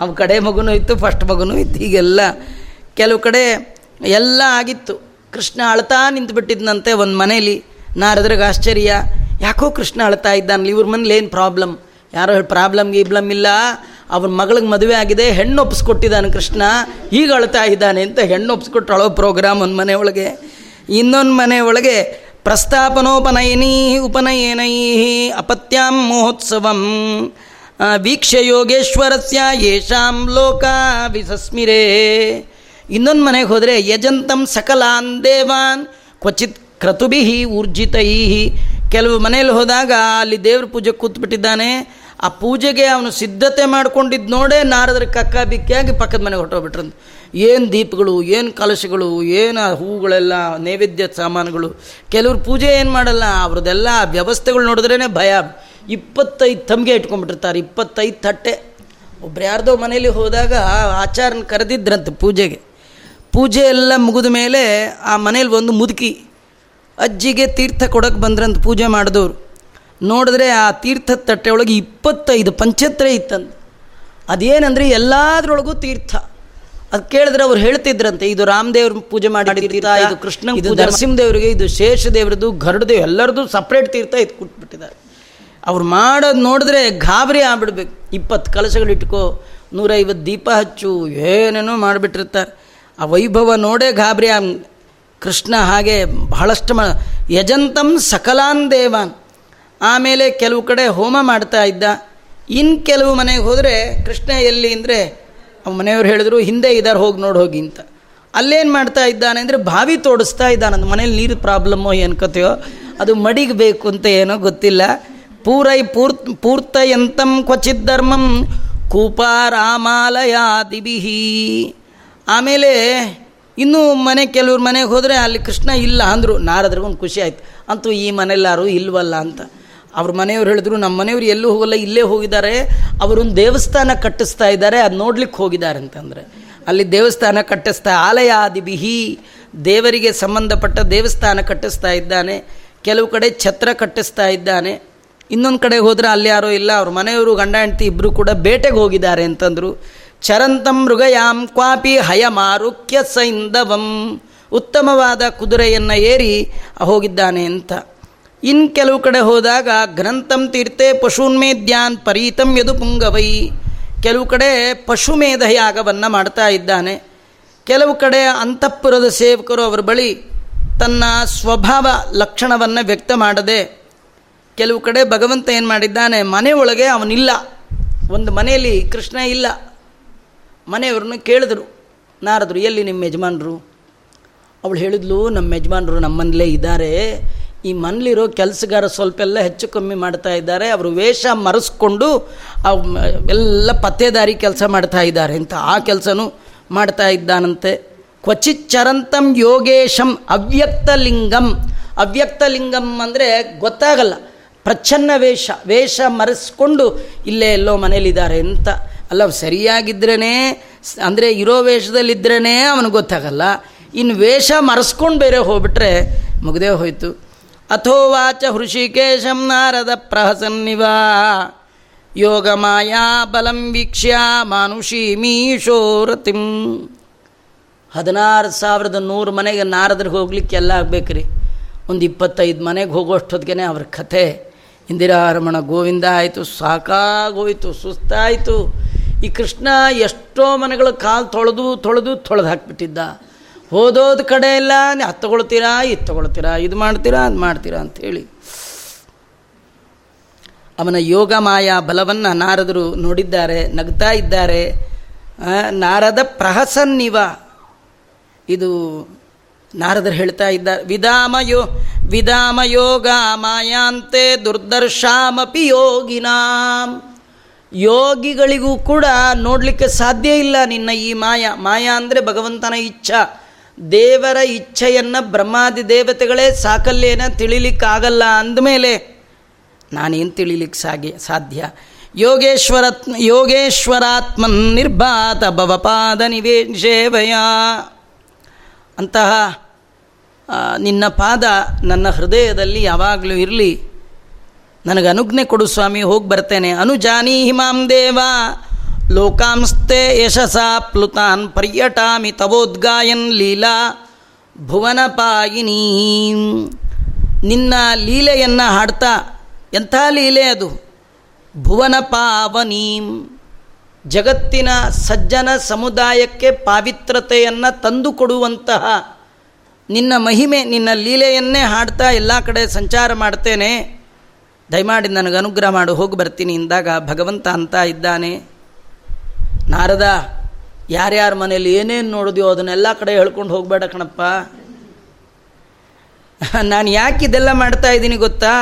ಅವ ಕಡೆ ಮಗುನೂ ಇತ್ತು ಫಸ್ಟ್ ಮಗುನೂ ಇತ್ತು, ಹೀಗೆಲ್ಲ. ಕೆಲವು ಕಡೆ ಎಲ್ಲ ಆಗಿತ್ತು. ಕೃಷ್ಣ ಅಳ್ತಾ ನಿಂತುಬಿಟ್ಟಿದ್ನಂತೆ ಒಂದು ಮನೇಲಿ. ನಾರದ್ರಿಗೆ ಆಶ್ಚರ್ಯ, ಯಾಕೋ ಕೃಷ್ಣ ಅಳ್ತಾ ಇದ್ದಾನಲ್ಲಿ, ಇವ್ರ ಮನೇಲಿ ಏನು ಪ್ರಾಬ್ಲಮ್ ಯಾರೋ ಪ್ರಾಬ್ಲಮ್ ಗೀಬ್ಲಮ್ ಇಲ್ಲ. ಅವನ ಮಗಳಿಗೆ ಮದುವೆ ಆಗಿದೆ, ಹೆಣ್ಣು ಒಪ್ಪಿಸ್ಕೊಟ್ಟಿದ್ದಾನೆ ಕೃಷ್ಣ, ಈಗ ಅಳ್ತಾ ಇದ್ದಾನೆ ಅಂತ ಹೆಣ್ಣು ಒಪ್ಪಿಸ್ಕೊಟ್ಟು ಅಳೋ ಪ್ರೋಗ್ರಾಮ್ ಒಂದು ಮನೆ ಒಳಗೆ. ಇನ್ನೊಂದು ಮನೆ ಒಳಗೆ, ಪ್ರಸ್ತಾಪನೋಪನಯನೀ ಉಪನಯನೈ ಅಪತ್ಯಾಂ ಮಹೋತ್ಸವಂ. ವೀಕ್ಷ ಯೋಗೇಶ್ವರಸ್ಯ ಯೇಷಾಂ ಲೋಕ ವಿಸಸ್ಮಿರೇ. ಇನ್ನೊಂದು ಮನೆಗೆ ಹೋದರೆ, ಯಜಂತಂ ಸಕಲಾನ್ ದೇವಾನ್ ಕ್ವಚಿತ್ ಕ್ರತುಭಿ ಊರ್ಜಿತೈ ಕೆಲವು ಮನೆಯಲ್ಲಿ ಹೋದಾಗ ಅಲ್ಲಿ ದೇವ್ರ ಪೂಜೆ ಕೂತ್ಬಿಟ್ಟಿದ್ದಾನೆ ಆ ಪೂಜೆಗೆ ಅವನು ಸಿದ್ಧತೆ ಮಾಡ್ಕೊಂಡಿದ್ದು ನೋಡೇ ನಾರದ್ರ ಕಕ್ಕ ಬಿಕ್ಕಿಯಾಗಿ ಪಕ್ಕದ ಮನೆಗೆ ಹೊರಟೋಗ್ಬಿಟ್ರಂತ. ಏನು ದೀಪಗಳು, ಏನು ಕಲಶಗಳು, ಏನು ಹೂಗಳೆಲ್ಲ ನೈವೇದ್ಯ ಸಾಮಾನುಗಳು. ಕೆಲವ್ರು ಪೂಜೆ ಏನು ಮಾಡಲ್ಲ ಅವ್ರದ್ದೆಲ್ಲ ವ್ಯವಸ್ಥೆಗಳು ನೋಡಿದ್ರೇ ಭಯ. ಇಪ್ಪತ್ತೈದು ತಮಗೆ ಇಟ್ಕೊಂಡ್ಬಿಟ್ಟಿರ್ತಾರೆ, ಇಪ್ಪತ್ತೈದು ತಟ್ಟೆ. ಒಬ್ರು ಯಾರ್ದೋ ಮನೇಲಿ ಹೋದಾಗ ಆಚಾರನ ಕರೆದಿದ್ರಂತೆ ಪೂಜೆಗೆ. ಪೂಜೆ ಎಲ್ಲ ಮುಗಿದ ಮೇಲೆ ಆ ಮನೇಲಿ ಒಂದು ಮುದುಕಿ ಅಜ್ಜಿಗೆ ತೀರ್ಥ ಕೊಡೋಕೆ ಬಂದ್ರಂತ ಪೂಜೆ ಮಾಡಿದವರು. ನೋಡಿದ್ರೆ ಆ ತೀರ್ಥದ ತಟ್ಟೆ ಒಳಗೆ ಇಪ್ಪತ್ತೈದು ಪಂಚತ್ರ ಇತ್ತಂತ. ಅದೇನಂದರೆ ಎಲ್ಲದರೊಳಗೂ ತೀರ್ಥ. ಅದು ಕೇಳಿದ್ರೆ ಅವ್ರು ಹೇಳ್ತಿದ್ರಂತೆ ಇದು ರಾಮದೇವ್ರ ಪೂಜೆ ಮಾಡಿ ತೀರ್ಥ ಇದು ಕೃಷ್ಣ ಇದು ನರಸಿಂಹದೇವರಿಗೆ ಇದು ಶೇಷದೇವ್ರದ್ದು ಗರುಡದೇವ್ ಎಲ್ಲರದ್ದು ಸಪ್ರೇಟ್ ತೀರ್ಥ ಇದು ಕೊಟ್ಬಿಟ್ಟಿದ್ದಾರೆ. ಅವ್ರು ಮಾಡೋದು ನೋಡಿದ್ರೆ ಗಾಬರಿ ಆಗ್ಬಿಡ್ಬೇಕು. ಇಪ್ಪತ್ತು ಕಲಶಗಳು ಇಟ್ಕೋ ನೂರೈವತ್ತು ದೀಪ ಹಚ್ಚು ಏನೇನೋ ಮಾಡಿಬಿಟ್ಟಿರ್ತಾರೆ ಆ ವೈಭವ ನೋಡೇ ಗಾಬರಿ ಕೃಷ್ಣ ಹಾಗೆ ಬಹಳಷ್ಟು ಮ ಯಜಂತಂ ಸಕಲಾನ್ ದೇವಾನ್. ಆಮೇಲೆ ಕೆಲವು ಕಡೆ ಹೋಮ ಮಾಡ್ತಾ ಇದ್ದ. ಇನ್ನು ಕೆಲವು ಮನೆಗೆ ಹೋದರೆ ಕೃಷ್ಣ ಎಲ್ಲಿ ಅಂದರೆ ಮನೆಯವ್ರು ಹೇಳಿದ್ರು, ಹಿಂದೆ ಇದ್ದಾರೆ ಹೋಗಿ ನೋಡಿ ಹೋಗಿ ಅಂತ. ಅಲ್ಲೇನು ಮಾಡ್ತಾ ಇದ್ದಾನೆ ಅಂದರೆ ಬಾವಿ ತೋಡಿಸ್ತಾ ಇದ್ದಾನೆ. ನನ್ನ ಮನೇಲಿ ನೀರು ಪ್ರಾಬ್ಲಮ್ಮೋ ಏನು ಕತೆಯೋ ಅದು ಮಡಿಗಬೇಕು ಅಂತ ಏನೋ ಗೊತ್ತಿಲ್ಲ. ಪೂರೈ ಪೂರ್ ಪೂರ್ತಯಂತಂ ಕ್ವಚಿತ್ ಧರ್ಮಂ ಕೂಪಾರಾಮಾಲಯಾದಿಬಿಹಿ ಆಮೇಲೆ ಇನ್ನೂ ಮನೆ, ಕೆಲವ್ರ ಮನೆಗೆ ಹೋದರೆ ಅಲ್ಲಿ ಕೃಷ್ಣ ಇಲ್ಲ ಅಂದರು. ನಾರದ್ರಿಗೊಂದು ಖುಷಿ ಆಯ್ತು. ಅಂತೂ ಈ ಮನೆಯಲ್ಲಾರು ಇಲ್ವಲ್ಲ ಅಂತ. ಅವ್ರ ಮನೆಯವ್ರು ಹೇಳಿದ್ರು, ನಮ್ಮ ಮನೆಯವ್ರು ಎಲ್ಲೂ ಹೋಗಲ್ಲ, ಇಲ್ಲೇ ಹೋಗಿದ್ದಾರೆ. ಅವರೊಂದು ದೇವಸ್ಥಾನ ಕಟ್ಟಿಸ್ತಾ ಇದ್ದಾರೆ, ಅದು ನೋಡ್ಲಿಕ್ಕೆ ಹೋಗಿದ್ದಾರೆ ಅಂತಂದರೆ. ಅಲ್ಲಿ ದೇವಸ್ಥಾನ ಕಟ್ಟಿಸ್ತಾ ಆಲಯ ಆದಿಬಿಹಿ ದೇವರಿಗೆ ಸಂಬಂಧಪಟ್ಟ ದೇವಸ್ಥಾನ ಕಟ್ಟಿಸ್ತಾ ಇದ್ದಾನೆ. ಕೆಲವು ಕಡೆ ಛತ್ರ ಕಟ್ಟಿಸ್ತಾ ಇದ್ದಾನೆ. ಇನ್ನೊಂದು ಕಡೆ ಹೋದರೆ ಅಲ್ಲಿ ಯಾರೋ ಇಲ್ಲ, ಅವ್ರ ಮನೆಯವರು ಗಂಡ, ಹೆಂಡತಿ ಇಬ್ಬರು ಕೂಡ ಬೇಟೆಗೆ ಹೋಗಿದ್ದಾರೆ ಅಂತಂದರು. ಚರಂತಂ ಮೃಗಯಾಂ ಕ್ವಾಪಿ ಹಯಮಾರುಕ್ಯ ಸೈಂದವಂ ಉತ್ತಮವಾದ ಕುದುರೆಯನ್ನು ಏರಿ ಹೋಗಿದ್ದಾನೆ ಅಂತ. ಇನ್ನು ಕೆಲವು ಕಡೆ ಹೋದಾಗ ಗ್ರಂಥಂ ತೀರ್ಥೆ ಪಶೂನ್ಮೇದ್ಯಾನ್ ಪರೀತಂ ಯದು ಪುಂಗವೈ. ಕೆಲವು ಕಡೆ ಪಶುಮೇಧ ಯಾಗವನ್ನು ಮಾಡ್ತಾ ಇದ್ದಾನೆ. ಕೆಲವು ಕಡೆ ಅಂತಃಪುರದ ಸೇವಕರು ಅವರ ಬಳಿ ತನ್ನ ಸ್ವಭಾವ ಲಕ್ಷಣವನ್ನು ವ್ಯಕ್ತ ಮಾಡದೆ, ಕೆಲವು ಕಡೆ ಭಗವಂತ ಏನು ಮಾಡಿದ್ದಾನೆ ಮನೆಯೊಳಗೆ ಅವನಿಲ್ಲ. ಒಂದು ಮನೆಯಲ್ಲಿ ಕೃಷ್ಣ ಇಲ್ಲ. ಮನೆಯವ್ರನ್ನ ಕೇಳಿದ್ರು, ನಾರದ್ರು, ಎಲ್ಲಿ ನಿಮ್ಮ ಯಜಮಾನರು? ಅವಳು ಹೇಳಿದ್ಲು, ನಮ್ಮ ಯಜಮಾನರು ನಮ್ಮನಲ್ಲೇ ಇದ್ದಾರೆ. ಈ ಮನೇಲಿರೋ ಕೆಲಸಗಾರ ಸ್ವಲ್ಪ ಎಲ್ಲ ಹೆಚ್ಚು ಕಮ್ಮಿ ಮಾಡ್ತಾ ಇದ್ದಾರೆ. ಅವರು ವೇಷ ಮರೆಸ್ಕೊಂಡು ಎಲ್ಲ ಪತ್ತೇದಾರಿ ಕೆಲಸ ಮಾಡ್ತಾ ಇದ್ದಾರೆ. ಅಂತ ಆ ಕೆಲಸನೂ ಮಾಡ್ತಾ ಇದ್ದಾನಂತೆ. ಕ್ವಚಿತ್ ಚರಂತಂ ಯೋಗೇಶಂ ಅವ್ಯಕ್ತಲಿಂಗಂ ಅವ್ಯಕ್ತಲಿಂಗಂ ಅಂದರೆ ಗೊತ್ತಾಗಲ್ಲ. ಪ್ರಚ್ಛನ್ನ ವೇಷ ವೇಷ ಮರೆಸ್ಕೊಂಡು ಇಲ್ಲೇ ಎಲ್ಲೋ ಮನೇಲಿದ್ದಾರೆ ಅಂತ. ಅಲ್ಲ ಸರಿಯಾಗಿದ್ರೇ ಅಂದರೆ ಇರೋ ವೇಷದಲ್ಲಿದ್ರೇ ಅವನಿಗೆ ಗೊತ್ತಾಗಲ್ಲ. ಇನ್ನು ವೇಷ ಮರೆಸ್ಕೊಂಡು ಬೇರೆ ಹೋಗ್ಬಿಟ್ರೆ ಮುಗದೇ ಹೋಯಿತು. ಅಥೋವಾಚ ಹೃಷಿಕೇಶಂ ನಾರದ ಪ್ರಹಸನ್ನಿವ. ಯೋಗ ಮಾಯಾ ಬಲಂ ವೀಕ್ಷ್ಯ ಮಾನುಷಿ ಮೀಶೋರತಿಂ ಹದಿನಾರು ಸಾವಿರದ ನೂರು ಮನೆಗೆ ನಾರದ್ರಿಗೆ ಹೋಗ್ಲಿಕ್ಕೆ ಎಲ್ಲ ಆಗ್ಬೇಕ್ರಿ. ಒಂದು ಇಪ್ಪತ್ತೈದು ಮನೆಗೆ ಹೋಗೋಷ್ಟೊತ್ತಿಗೆ ಅವ್ರ ಕಥೆ. ಇಂದಿರಾರಮಣ ಗೋವಿಂದ ಆಯಿತು, ಸಾಕಾಗೋಯಿತು, ಸುಸ್ತಾಯಿತು. ಈ ಕೃಷ್ಣ ಎಷ್ಟೋ ಮನೆಗಳ ಕಾಲು ತೊಳೆದು ತೊಳೆದು ತೊಳೆದು ಹಾಕ್ಬಿಟ್ಟಿದ್ದ. ಹೋದೋದ ಕಡೆ ಎಲ್ಲ ಹತ್ತು ತಗೊಳ್ತೀರಾ, ಇದು ತಗೊಳ್ತೀರಾ, ಇದು ಮಾಡ್ತೀರಾ, ಅದು ಮಾಡ್ತೀರಾ ಅಂಥೇಳಿ ಅವನ ಯೋಗ ಮಾಯಾ ಬಲವನ್ನು ನಾರದರು ನೋಡಿದ್ದಾರೆ, ನಗ್ತಾ ಇದ್ದಾರೆ. ನಾರದ ಪ್ರಹಸನ್ನಿವ. ಇದು ನಾರದರು ಹೇಳ್ತಾ ಇದ್ದ ವಿಧಾಮ ಯೋ ವಿಧಾಮ ಯೋಗ ಮಾಯಾಂತೆ ದುರ್ದರ್ಶಾಮಪಿ ಯೋಗಿನಾಂ. ಯೋಗಿಗಳಿಗೂ ಕೂಡ ನೋಡಲಿಕ್ಕೆ ಸಾಧ್ಯ ಇಲ್ಲ ನಿನ್ನ ಈ ಮಾಯ. ಮಾಯಾ ಅಂದರೆ ಭಗವಂತನ ಇಚ್ಛಾ. ದೇವರ ಇಚ್ಛೆಯನ್ನು ಬ್ರಹ್ಮಾದಿ ದೇವತೆಗಳೇ ಸಾಕಲ್ಯೇನ ತಿಳಿಲಿಕ್ಕಾಗಲ್ಲ ಅಂದಮೇಲೆ ನಾನೇನು ತಿಳಿಲಿಕ್ಕೆ ಸಾಗಿ ಸಾಧ್ಯ? ಯೋಗೇಶ್ವರ ಯೋಗೇಶ್ವರಾತ್ಮನ್ ನಿರ್ಭಾತ ಭವಪಾದ ನಿವೇಶೇವಯ ಅಂತಹ ನಿನ್ನ ಪಾದ ನನ್ನ ಹೃದಯದಲ್ಲಿ ಯಾವಾಗಲೂ ಇರಲಿ. ನನಗೆ ಅನುಜ್ಞೆ ಕೊಡು ಸ್ವಾಮಿ, ಹೋಗಿ ಬರ್ತೇನೆ. ಅನುಜಾನಿ ಹಿಮಾಂ ದೇವ. ಲೋಕಾಂಸ್ತೆ ಯಶಸಾ ಪ್ಲುತಾನ್ ಪರ್ಯಟಾಮಿ ತವೋದ್ಗಾಯನ್ ಲೀಲಾ ಭುವನಪಾಯಿನಿ ನಿನ್ನ ಲೀಲೆಯನ್ನು ಹಾಡ್ತಾ, ಎಂಥ ಲೀಲೆ ಅದು? ಭುವನ ಪಾವನೀಂ. ಜಗತ್ತಿನ ಸಜ್ಜನ ಸಮುದಾಯಕ್ಕೆ ಪಾವಿತ್ರತೆಯನ್ನು ತಂದುಕೊಡುವಂತಹ ನಿನ್ನ ಮಹಿಮೆ, ನಿನ್ನ ಲೀಲೆಯನ್ನೇ ಹಾಡ್ತಾ ಎಲ್ಲ ಕಡೆ ಸಂಚಾರ ಮಾಡ್ತೇನೆ. ದಯಮಾಡಿ ನನಗೆ ಅನುಗ್ರಹ ಮಾಡು, ಹೋಗಿ ಬರ್ತೀನಿ. ಇಂದಾಗ ಭಗವಂತ ಅಂತ ಇದ್ದಾನೆ. ನಾರದ ಯಾರ್ಯಾರ ಮನೇಲಿ ಏನೇನು ನೋಡಿದ್ಯೋ ಅದನ್ನೆಲ್ಲ ಕಡೆ ಹೇಳ್ಕೊಂಡು ಹೋಗಬೇಡ ಕಣಪ್ಪ. ನಾನು ಯಾಕೆ ಇದೆಲ್ಲ ಮಾಡ್ತಾ ಇದ್ದೀನಿ ಗೊತ್ತಾ?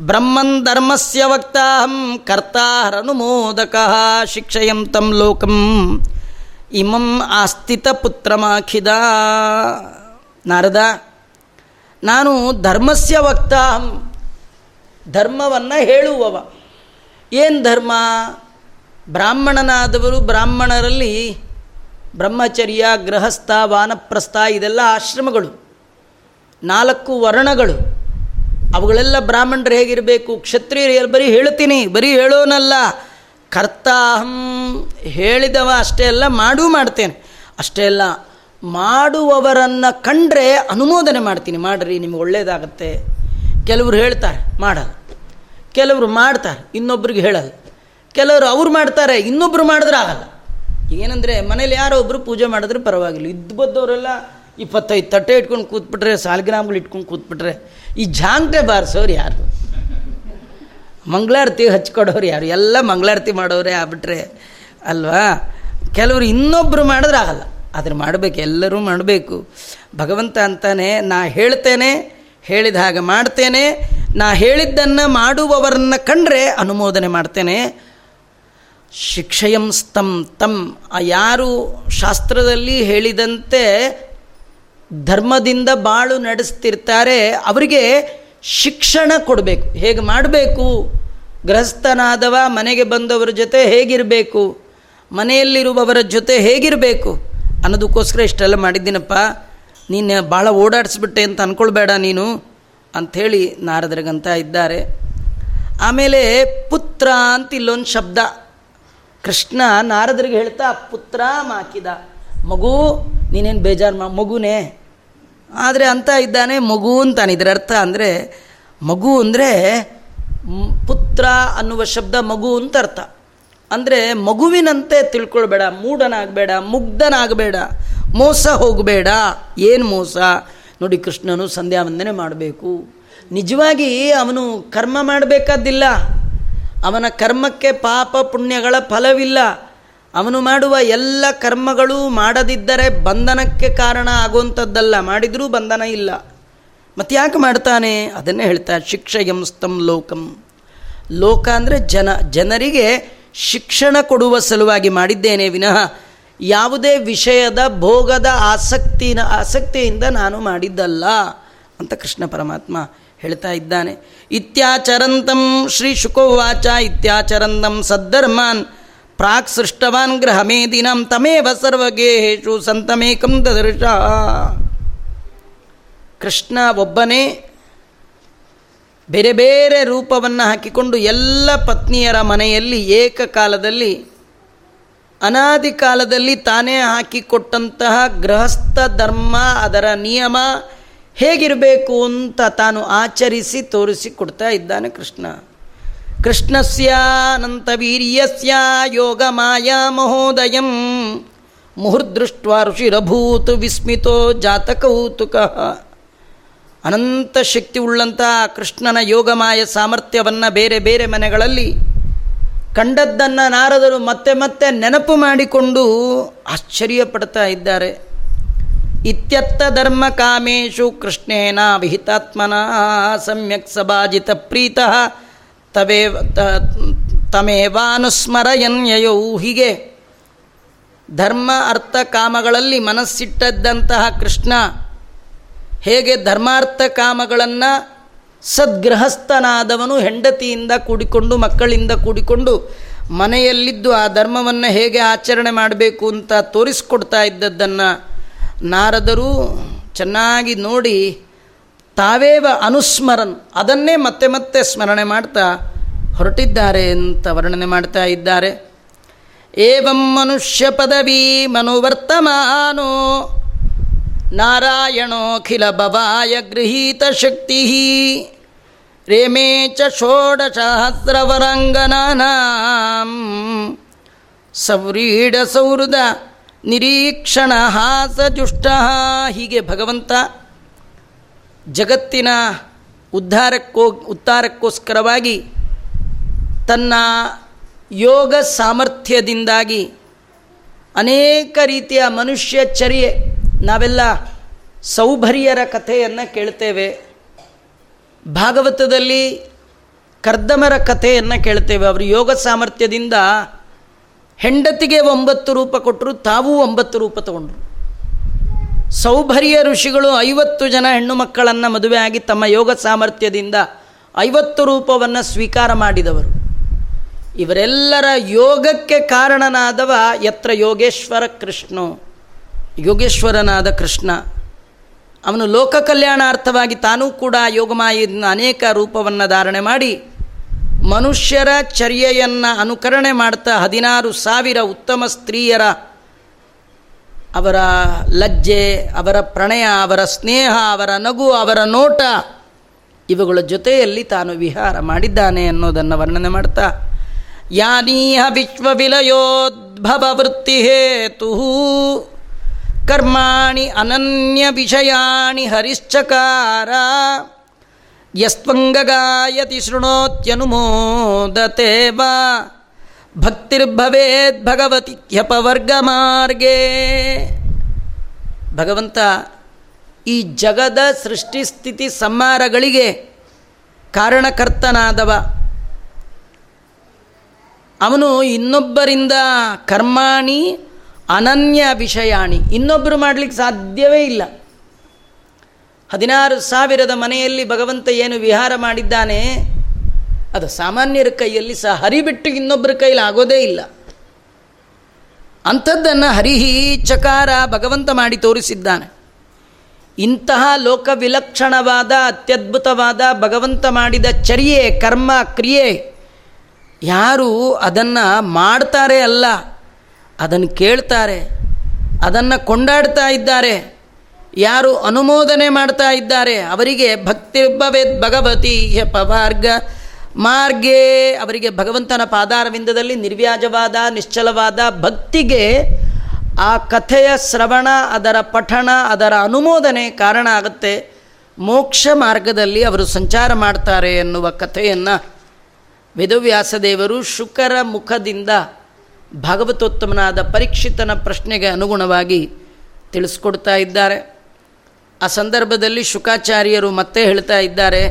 ಬ್ರಹ್ಮನ್ ಧರ್ಮಸ್ಯ ವಕ್ತಾಹಂ ಕರ್ತಾಹರನುಮೋದಕ ಶಿಕ್ಷಯಂ ತಂ ಲೋಕಂ ಇಮಂ ಆಸ್ಥಿತ ಪುತ್ರಮಾಖಿದ. ನಾರದ, ನಾನು ಧರ್ಮಸ್ಯ ವಕ್ತಾಹಂ, ಧರ್ಮವನ್ನು ಹೇಳುವವ. ಏನು ಧರ್ಮ? ಬ್ರಾಹ್ಮಣನಾದವರು ಬ್ರಾಹ್ಮಣರಲ್ಲಿ ಬ್ರಹ್ಮಚರ್ಯ, ಗೃಹಸ್ಥ, ವಾನಪ್ರಸ್ಥ ಇದೆಲ್ಲ ಆಶ್ರಮಗಳು, ನಾಲ್ಕು ವರ್ಣಗಳು. ಅವುಗಳೆಲ್ಲ ಬ್ರಾಹ್ಮಣರು ಹೇಗಿರಬೇಕು? ಕ್ಷತ್ರಿಯರು ಬರೀ ಹೇಳ್ತೀನಿ, ಬರೀ ಹೇಳೋನಲ್ಲ. ಕರ್ತಾಹಂ ಹೇಳಿದವ ಅಷ್ಟೇ ಅಲ್ಲ, ಮಾಡೂ ಮಾಡ್ತೇನೆ. ಅಷ್ಟೇ ಅಲ್ಲ, ಮಾಡುವವರನ್ನು ಕಂಡ್ರೆ ಅನುಮೋದನೆ ಮಾಡ್ತೀನಿ. ಮಾಡ್ರಿ, ನಿಮ್ಗೆ ಒಳ್ಳೇದಾಗತ್ತೆ. ಕೆಲವರು ಹೇಳ್ತಾರೆ, ಮಾಡಲ್ಲ. ಕೆಲವರು ಮಾಡ್ತಾರೆ, ಇನ್ನೊಬ್ರಿಗೆ ಹೇಳಲ್ಲ. ಕೆಲವರು ಅವ್ರು ಮಾಡ್ತಾರೆ ಇನ್ನೊಬ್ಬರು ಮಾಡಿದ್ರೆ ಆಗಲ್ಲ. ಏನಂದರೆ, ಮನೇಲಿ ಯಾರೋ ಒಬ್ಬರು ಪೂಜೆ ಮಾಡಿದ್ರೆ ಪರವಾಗಿಲ್ಲ. ಇದ್ದು ಬದ್ದವರೆಲ್ಲ ಇಪ್ಪತ್ತೈದು ತಟ್ಟೆ ಇಟ್ಕೊಂಡು ಕೂತ್ಬಿಟ್ರೆ ಸಾಲ್ಗ್ರಾಮ್ಗಳು ಇಟ್ಕೊಂಡು ಕೂತ್ಬಿಟ್ರೆ, ಈ ಜಾಂಗ್ಟೆ ಬಾರಿಸೋರು ಯಾರು? ಮಂಗಳಾರತಿ ಹಚ್ಕೊಡೋರು ಯಾರು? ಎಲ್ಲ ಮಂಗಳಾರತಿ ಮಾಡೋರೇ ಆಗ್ಬಿಟ್ರೆ ಅಲ್ವಾ? ಕೆಲವರು ಇನ್ನೊಬ್ಬರು ಮಾಡಿದ್ರೆ ಆಗಲ್ಲ. ಆದ್ರೆ ಮಾಡಬೇಕು, ಎಲ್ಲರೂ ಮಾಡಬೇಕು. ಭಗವಂತ ಅಂತಾನೆ, ನಾ ಹೇಳ್ತೇನೆ, ಹೇಳಿದ ಹಾಗೆ ಮಾಡ್ತೇನೆ. ನಾ ಹೇಳಿದ್ದನ್ನು ಮಾಡುವವರನ್ನ ಕಂಡ್ರೆ ಅನುಮೋದನೆ ಮಾಡ್ತೇನೆ. ಶಿಕ್ಷಯಂ ಸ್ತಂ ತಂ. ಯಾರು ಶಾಸ್ತ್ರದಲ್ಲಿ ಹೇಳಿದಂತೆ ಧರ್ಮದಿಂದ ಬಾಳು ನಡೆಸ್ತಿರ್ತಾರೆ, ಅವರಿಗೆ ಶಿಕ್ಷಣ ಕೊಡಬೇಕು. ಹೇಗೆ ಮಾಡಬೇಕು? ಗೃಹಸ್ಥನಾದವ ಮನೆಗೆ ಬಂದವರ ಜೊತೆ ಹೇಗಿರಬೇಕು? ಮನೆಯಲ್ಲಿರುವವರ ಜೊತೆ ಹೇಗಿರಬೇಕು? ಅನ್ನೋದಕ್ಕೋಸ್ಕರ ಇಷ್ಟೆಲ್ಲ ಮಾಡಿದ್ದೀನಪ್ಪ. ನೀನು ಭಾಳ ಓಡಾಡಿಸ್ಬಿಟ್ಟೆ ಅಂತ ಅಂದ್ಕೊಳ್ಬೇಡ ನೀನು, ಅಂಥೇಳಿ ನಾರದರಿಗಂತ ಇದ್ದಾರೆ. ಆಮೇಲೆ ಪುತ್ರ ಅಂತ ಇಲ್ಲೊಂದು ಶಬ್ದ. ಕೃಷ್ಣ ನಾರದರಿಗೆ ಹೇಳ್ತಾ, ಪುತ್ರ ಮಾಕಿದ. ಮಗು, ನೀನೇನು ಬೇಜಾರು ಮಾ, ಮಗುನೇ. ಆದರೆ ಅಂತ ಇದ್ದಾನೆ, ಮಗು ಅಂತಾನೆ. ಇದರ ಅರ್ಥ ಅಂದರೆ, ಮಗು ಅಂದರೆ ಪುತ್ರ ಅನ್ನುವ ಶಬ್ದ ಮಗು ಅಂತ ಅರ್ಥ. ಅಂದರೆ, ಮಗುವಿನಂತೆ ತಿಳ್ಕೊಳ್ಬೇಡ. ಮೂಢನಾಗಬೇಡ, ಮುಗ್ಧನಾಗಬೇಡ. ಮೋಸ ಹೋಗಬೇಡ. ಏನು ಮೋಸ? ನೋಡಿ, ಕೃಷ್ಣನು ಸಂಧ್ಯಾ ವಂದನೆ ಮಾಡಬೇಕು. ನಿಜವಾಗಿ ಅವನು ಕರ್ಮ ಮಾಡಬೇಕಾದ್ದಿಲ್ಲ. ಅವನ ಕರ್ಮಕ್ಕೆ ಪಾಪ ಪುಣ್ಯಗಳ ಫಲವಿಲ್ಲ. ಅವನು ಮಾಡುವ ಎಲ್ಲ ಕರ್ಮಗಳು ಮಾಡದಿದ್ದರೆ ಬಂಧನಕ್ಕೆ ಕಾರಣ ಆಗುವಂಥದ್ದಲ್ಲ. ಮಾಡಿದರೂ ಬಂಧನ ಇಲ್ಲ. ಮತ್ತು ಯಾಕೆ ಮಾಡ್ತಾನೆ? ಅದನ್ನೇ ಹೇಳ್ತಾ ಶಿಕ್ಷೆ ಸ್ತಂ ಲೋಕಂ. ಲೋಕ ಅಂದರೆ ಜನ, ಜನರಿಗೆ ಶಿಕ್ಷಣ ಕೊಡುವ ಸಲುವಾಗಿ ಮಾಡಿದ್ದೇನೆ ವಿನಃ ಯಾವುದೇ ವಿಷಯದ ಭೋಗದ ಆಸಕ್ತಿನ, ಆಸಕ್ತಿಯಿಂದ ನಾನು ಮಾಡಿದ್ದಲ್ಲ ಅಂತ ಕೃಷ್ಣ ಪರಮಾತ್ಮ ಹೇಳ್ತಾ ಇದ್ದಾನೆ. ಇತ್ಯಾಚರಂತಂ ಶ್ರೀ ಶುಕೋವಾಚ, ಇತ್ಯಾಚರಂತಂ ಸದ್ಧರ್ಮಾನ್, ಪ್ರಾಕ್ ಸೃಷ್ಟವಾನ್ ಗ್ರಹಮೇ ದಿನಂ ತಮೇವ ಸರ್ವಗೇಹೇಶು ಸಂತಮೇಕಂ ದದರ್ಶ. ಕೃಷ್ಣ ಒಬ್ಬನೇ ಬೇರೆ ಬೇರೆ ರೂಪವನ್ನು ಹಾಕಿಕೊಂಡು ಎಲ್ಲ ಪತ್ನಿಯರ ಮನೆಯಲ್ಲಿ ಏಕಕಾಲದಲ್ಲಿ, ಅನಾದಿ ಕಾಲದಲ್ಲಿ ತಾನೇ ಹಾಕಿಕೊಟ್ಟಂತಹ ಗೃಹಸ್ಥ ಧರ್ಮ, ಅದರ ನಿಯಮ ಹೇಗಿರಬೇಕು ಅಂತ ತಾನು ಆಚರಿಸಿ ತೋರಿಸಿ ಕೊಡ್ತಾ ಇದ್ದಾನೆ ಕೃಷ್ಣ. ಕೃಷ್ಣಸ್ಯ ವೀರ್ಯಸ್ಯ ಯೋಗ ಮಾಯಾ ಮಹೋದಯಂ. ಮುಹುರ್ದೃಷ್ಟ ಋಷಿರಭೂತ್ ವಿಸ್ಮಿತೋ ಜಾತಕೌತುಕ. ಅನಂತ ಶಕ್ತಿ ಉಳ್ಳಂಥ ಕೃಷ್ಣನ ಯೋಗಮಾಯ ಸಾಮರ್ಥ್ಯವನ್ನು ಬೇರೆ ಬೇರೆ ಮನೆಗಳಲ್ಲಿ ಕಂಡದ್ದನ್ನು ನಾರದರು ಮತ್ತೆ ಮತ್ತೆ ನೆನಪು ಮಾಡಿಕೊಂಡು ಆಶ್ಚರ್ಯ ಪಡ್ತಾ ಇದ್ದಾರೆ. ಇತ್ಯತ್ತ ಧರ್ಮ ಕಾಮೇಶು ಕೃಷ್ಣೇನ ವಿಹಿತಾತ್ಮನ ಸಮ್ಯಕ್ ಸಭಾಜಿತ ಪ್ರೀತ ತವೇ ತಮೇವಾನುಸ್ಮರಯನ್ಯಯೌ ಹೀಗೆ. ಧರ್ಮ ಅರ್ಥ ಕಾಮಗಳಲ್ಲಿ ಮನಸ್ಸಿಟ್ಟದ್ದಂತಹ ಕೃಷ್ಣ ಹೇಗೆ ಧರ್ಮಾರ್ಥ ಕಾಮಗಳನ್ನು ಸದ್ಗೃಹಸ್ಥನಾದವನು ಹೆಂಡತಿಯಿಂದ ಕೂಡಿಕೊಂಡು ಮಕ್ಕಳಿಂದ ಕೂಡಿಕೊಂಡು ಮನೆಯಲ್ಲಿದ್ದು ಆ ಧರ್ಮವನ್ನು ಹೇಗೆ ಆಚರಣೆ ಮಾಡಬೇಕು ಅಂತ ತೋರಿಸ್ಕೊಡ್ತಾ ಇದ್ದದ್ದನ್ನು ನಾರದರು ಚೆನ್ನಾಗಿ ನೋಡಿ ತಾವೇವ ಅನುಸ್ಮರನ್ ಅದನ್ನೇ ಮತ್ತೆ ಮತ್ತೆ ಸ್ಮರಣೆ ಮಾಡ್ತಾ ಹೊರಟಿದ್ದಾರೆ ಅಂತ ವರ್ಣನೆ ಮಾಡ್ತಾ ಇದ್ದಾರೆ. ಏವಂ ಮನುಷ್ಯ ಪದವಿ ಮನುವರ್ತಮಾನೋ ನಾರಾಯಣೋಖಿಲ ಭವಾಯ ಗೃಹೀತ ಶಕ್ತಿ ರೇಮೇ ಚ ಷೋಡಸಹಸ್ರವರಂಗನಾಂ ಸೌರೀಢ ಸೌಹೃದ ನಿರೀಕ್ಷಣ ಹಾಸಜುಷ್ಟ ಹೀಗೆ ಭಗವಂತ ಜಗತ್ತಿನ ಉದ್ಧಾರಕ್ಕೋ ಉತ್ತಾರಕ್ಕೋಸ್ಕರವಾಗಿ ತನ್ನ ಯೋಗ ಸಾಮರ್ಥ್ಯದಿಂದಾಗಿ ಅನೇಕ ರೀತಿಯ ಮನುಷ್ಯ ಚರ್ಯೆ, ನಾವೆಲ್ಲ ಸೌಭರ್ಯರ ಕಥೆಯನ್ನು ಕೇಳ್ತೇವೆ. ಭಾಗವತದಲ್ಲಿ ಕರ್ದಮರ ಕಥೆಯನ್ನು ಕೇಳ್ತೇವೆ. ಅವರು ಯೋಗ ಸಾಮರ್ಥ್ಯದಿಂದ ಹೆಂಡತಿಗೆ ಒಂಬತ್ತು ರೂಪ ಕೊಟ್ಟರು ತಾವೂ ಒಂಬತ್ತು ರೂಪ ತಗೊಂಡ್ರು. ಸೌಭರ್ಯ ಋಷಿಗಳು ಐವತ್ತು ಜನ ಹೆಣ್ಣು ಮಕ್ಕಳನ್ನು ಮದುವೆಯಾಗಿ ತಮ್ಮ ಯೋಗ ಸಾಮರ್ಥ್ಯದಿಂದ ಐವತ್ತು ರೂಪವನ್ನು ಸ್ವೀಕಾರ ಮಾಡಿದವರು. ಇವರೆಲ್ಲರ ಯೋಗಕ್ಕೆ ಕಾರಣನಾದವ ಯತ್ರ ಯೋಗೇಶ್ವರ ಕೃಷ್ಣೋ. ಯೋಗೇಶ್ವರನಾದ ಕೃಷ್ಣ. ಅವನು ಲೋಕ ಕಲ್ಯಾಣಾರ್ಥವಾಗಿ ತಾನೂ ಕೂಡ ಯೋಗಮಾಯಿಂದ ಅನೇಕ ರೂಪವನ್ನು ಧಾರಣೆ ಮಾಡಿ ಮನುಷ್ಯರ ಚರ್ಯೆಯನ್ನು ಅನುಕರಣೆ ಮಾಡ್ತಾ ಹದಿನಾರು ಸಾವಿರ ಉತ್ತಮ ಸ್ತ್ರೀಯರ ಅವರ ಲಜ್ಜೆ, ಅವರ ಪ್ರಣಯ, ಅವರ ಸ್ನೇಹ, ಅವರ ನಗು, ಅವರ ನೋಟ ಇವುಗಳ ಜೊತೆಯಲ್ಲಿ ತಾನು ವಿಹಾರ ಮಾಡಿದ್ದಾನೆ ಅನ್ನೋದನ್ನು ವರ್ಣನೆ ಮಾಡ್ತಾ, ಯಾನೀಹ ವಿಶ್ವವಿಲಯೋದ್ಭವ ವೃತ್ತಿ ಹೇತು ಕರ್ಮಾಣಿ ಅನನ್ಯ ವಿಷಯಾಣಿ ಹರಿಶ್ಚಕಾರ. ಯಸ್ತ್ವಂಗಗಾಯತಿ ಶೃಣೋತ್ಯನುಮೋದತೆ ವಾ. ಭಕ್ತಿರ್ಭವೇದ್ ಭಗವತಿ ಹ್ಯಪವರ್ಗ ಮಾರ್ಗೇ ಭಗವಂತ ಈ ಜಗದ ಸೃಷ್ಟಿ ಸ್ಥಿತಿ ಸಂಹಾರಗಳಿಗೆ ಕಾರಣಕರ್ತನಾದವ. ಅವನು ಇನ್ನೊಬ್ಬರಿಂದ ಕರ್ಮಾಣಿ ಅನನ್ಯ ವಿಷಯಾಣಿ. ಇನ್ನೊಬ್ಬರು ಮಾಡಲಿಕ್ಕೆ ಸಾಧ್ಯವೇ ಇಲ್ಲ. ಹದಿನಾರು ಸಾವಿರದ ಮನೆಯಲ್ಲಿ ಭಗವಂತ ಏನು ವಿಹಾರ ಮಾಡಿದ್ದಾನೆ, ಅದು ಸಾಮಾನ್ಯರ ಕೈಯಲ್ಲಿ ಸಹ ಹರಿಬಿಟ್ಟು ಇನ್ನೊಬ್ಬರ ಕೈಲಿ ಆಗೋದೇ ಇಲ್ಲ. ಅಂಥದ್ದನ್ನು ಹರಿಹಿ ಚಕಾರ ಭಗವಂತ ಮಾಡಿ ತೋರಿಸಿದ್ದಾನೆ. ಇಂತಹ ಲೋಕ ವಿಲಕ್ಷಣವಾದ ಅತ್ಯದ್ಭುತವಾದ ಭಗವಂತ ಮಾಡಿದ ಚರ್ಯೆ, ಕರ್ಮ, ಕ್ರಿಯೆ, ಯಾರು ಅದನ್ನು ಮಾಡ್ತಾರೆ ಅಲ್ಲ. ಅದನ್ನು ಕೇಳ್ತಾರೆ, ಅದನ್ನು ಕೊಂಡಾಡ್ತಾ ಇದ್ದಾರೆ. ಯಾರು ಅನುಮೋದನೆ ಮಾಡ್ತಾ ಇದ್ದಾರೆ ಅವರಿಗೆ ಭಕ್ತಿರ್ಭವೇದ್ ಭಗವತಿ ಹ್ಯ ಪವಾರ್ಗ ಮಾರ್ಗೇ. ಅವರಿಗೆ ಭಗವಂತನ ಪಾದಾರವಿಂದದಲ್ಲಿ ನಿರ್ವ್ಯಾಜವಾದ, ನಿಶ್ಚಲವಾದ ಭಕ್ತಿಗೆ ಆ ಕಥೆಯ ಶ್ರವಣ, ಅದರ ಪಠಣ, ಅದರ ಅನುಮೋದನೆ ಕಾರಣ ಆಗುತ್ತೆ. ಮೋಕ್ಷ ಮಾರ್ಗದಲ್ಲಿ ಅವರು ಸಂಚಾರ ಮಾಡ್ತಾರೆ ಎನ್ನುವ ಕಥೆಯನ್ನು ವೇದವ್ಯಾಸದೇವರು ಶುಕರ ಮುಖದಿಂದ ಭಗವತೋತ್ತಮನಾದ ಪರೀಕ್ಷಿತನ ಪ್ರಶ್ನೆಗೆ ಅನುಗುಣವಾಗಿ ತಿಳಿಸ್ಕೊಡ್ತಾ ಇದ್ದಾರೆ. ಆ ಸಂದರ್ಭದಲ್ಲಿ ಶುಕಾಚಾರ್ಯರು ಮತ್ತೆ ಹೇಳ್ತಾ ಇದ್ದಾರೆ,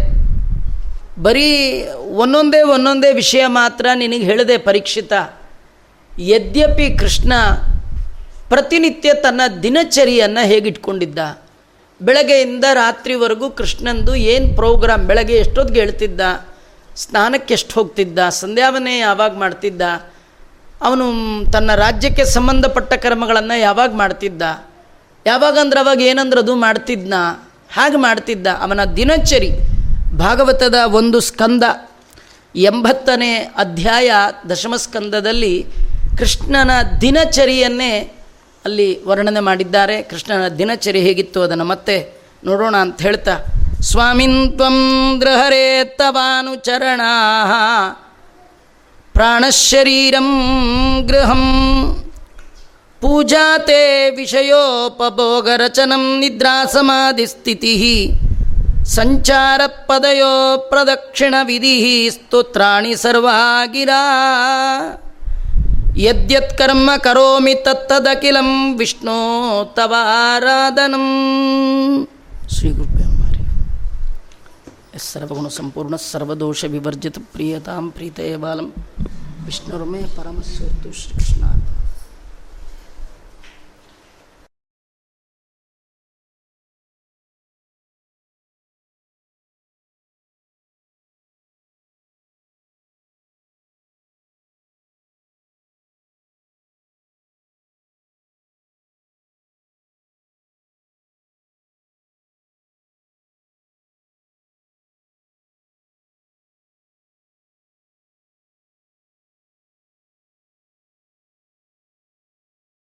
ಬರೀ ಒಂದೊಂದೇ ಒಂದೊಂದೇ ವಿಷಯ ಮಾತ್ರ ನಿನಗೆ ಹೇಳಿದೆ ಪರೀಕ್ಷಿತ. ಯದ್ಯಪಿ ಕೃಷ್ಣ ಪ್ರತಿನಿತ್ಯ ತನ್ನ ದಿನಚರಿಯನ್ನು ಹೇಗಿಟ್ಕೊಂಡಿದ್ದ? ಬೆಳಗ್ಗೆಯಿಂದ ರಾತ್ರಿವರೆಗೂ ಕೃಷ್ಣಂದು ಏನು ಪ್ರೋಗ್ರಾಮ್, ಬೆಳಗ್ಗೆ ಎಷ್ಟೊತ್ತಿಗೆ ಹೇಳ್ತಿದ್ದ? ಸ್ನಾನಕ್ಕೆ ಎಷ್ಟು ಹೋಗ್ತಿದ್ದ? ಸಂಧ್ಯಾವನೆ ಯಾವಾಗ ಮಾಡ್ತಿದ್ದ? ಅವನು ತನ್ನ ರಾಜ್ಯಕ್ಕೆ ಸಂಬಂಧಪಟ್ಟ ಕರ್ಮಗಳನ್ನು ಯಾವಾಗ ಮಾಡ್ತಿದ್ದ? ಯಾವಾಗ ಅಂದ್ರೆ ಅವಾಗ ಏನಂದ್ರೆ ಅದು ಮಾಡ್ತಿದ್ನ? ಹಾಗೆ ಮಾಡ್ತಿದ್ದ ಅವನ ದಿನಚರಿ. ಭಾಗವತದ ಒಂದು ಸ್ಕಂದ, ಎಂಬತ್ತನೇ ಅಧ್ಯಾಯ ದಶಮಸ್ಕಂದದಲ್ಲಿ ಕೃಷ್ಣನ ದಿನಚರಿಯನ್ನೇ ಅಲ್ಲಿ ವರ್ಣನೆ ಮಾಡಿದ್ದಾರೆ. ಕೃಷ್ಣನ ದಿನಚರಿ ಹೇಗಿತ್ತು ಅದನ್ನು ಮತ್ತೆ ನೋಡೋಣ ಅಂತ ಹೇಳ್ತಾ, ಸ್ವಾಮಿನ್ ತ್ವಂ ಗೃಹರೇ ತವಾನುಚರಣ ಪ್ರಾಣಶರೀರಂ ಗೃಹಂ ಪೂಜಾತೆ ವಿಷಯೋಪಭೋಗರಚನಂ ನಿದ್ರಾಸಮಾಧಿಸ್ಥಿತಿ. ಸಂಚಾರ ಪದಯೋ ಪ್ರದಕ್ಷಿಣ ವಿಧಿ ಸ್ತೋತ್ರಾಣಿ ಸರ್ವಾಗಿರಾ ಯದ್ಯತ್ಕರ್ಮ ಕರೋಮಿ ತತ್ತದಖಿಲಂ ವಿಷ್ಣೋ ತವಾರಾಧನಂ ಶ್ರೀ ಗುರುಭ್ಯೋ ಮಾರಿ ಸರ್ವಗುಣ ಸಂಪೂರ್ಣ ಸರ್ವದೋಷ ವಿವರ್ಜಿತ ಪ್ರಿಯತಾಂ ಪ್ರೀತಯ ಬಾಲಂ ವಿಷ್ಣುರ್ಮೇ ಪರಮಸ್ವತ್ತು ಶ್ರೀಕೃಷ್ಣ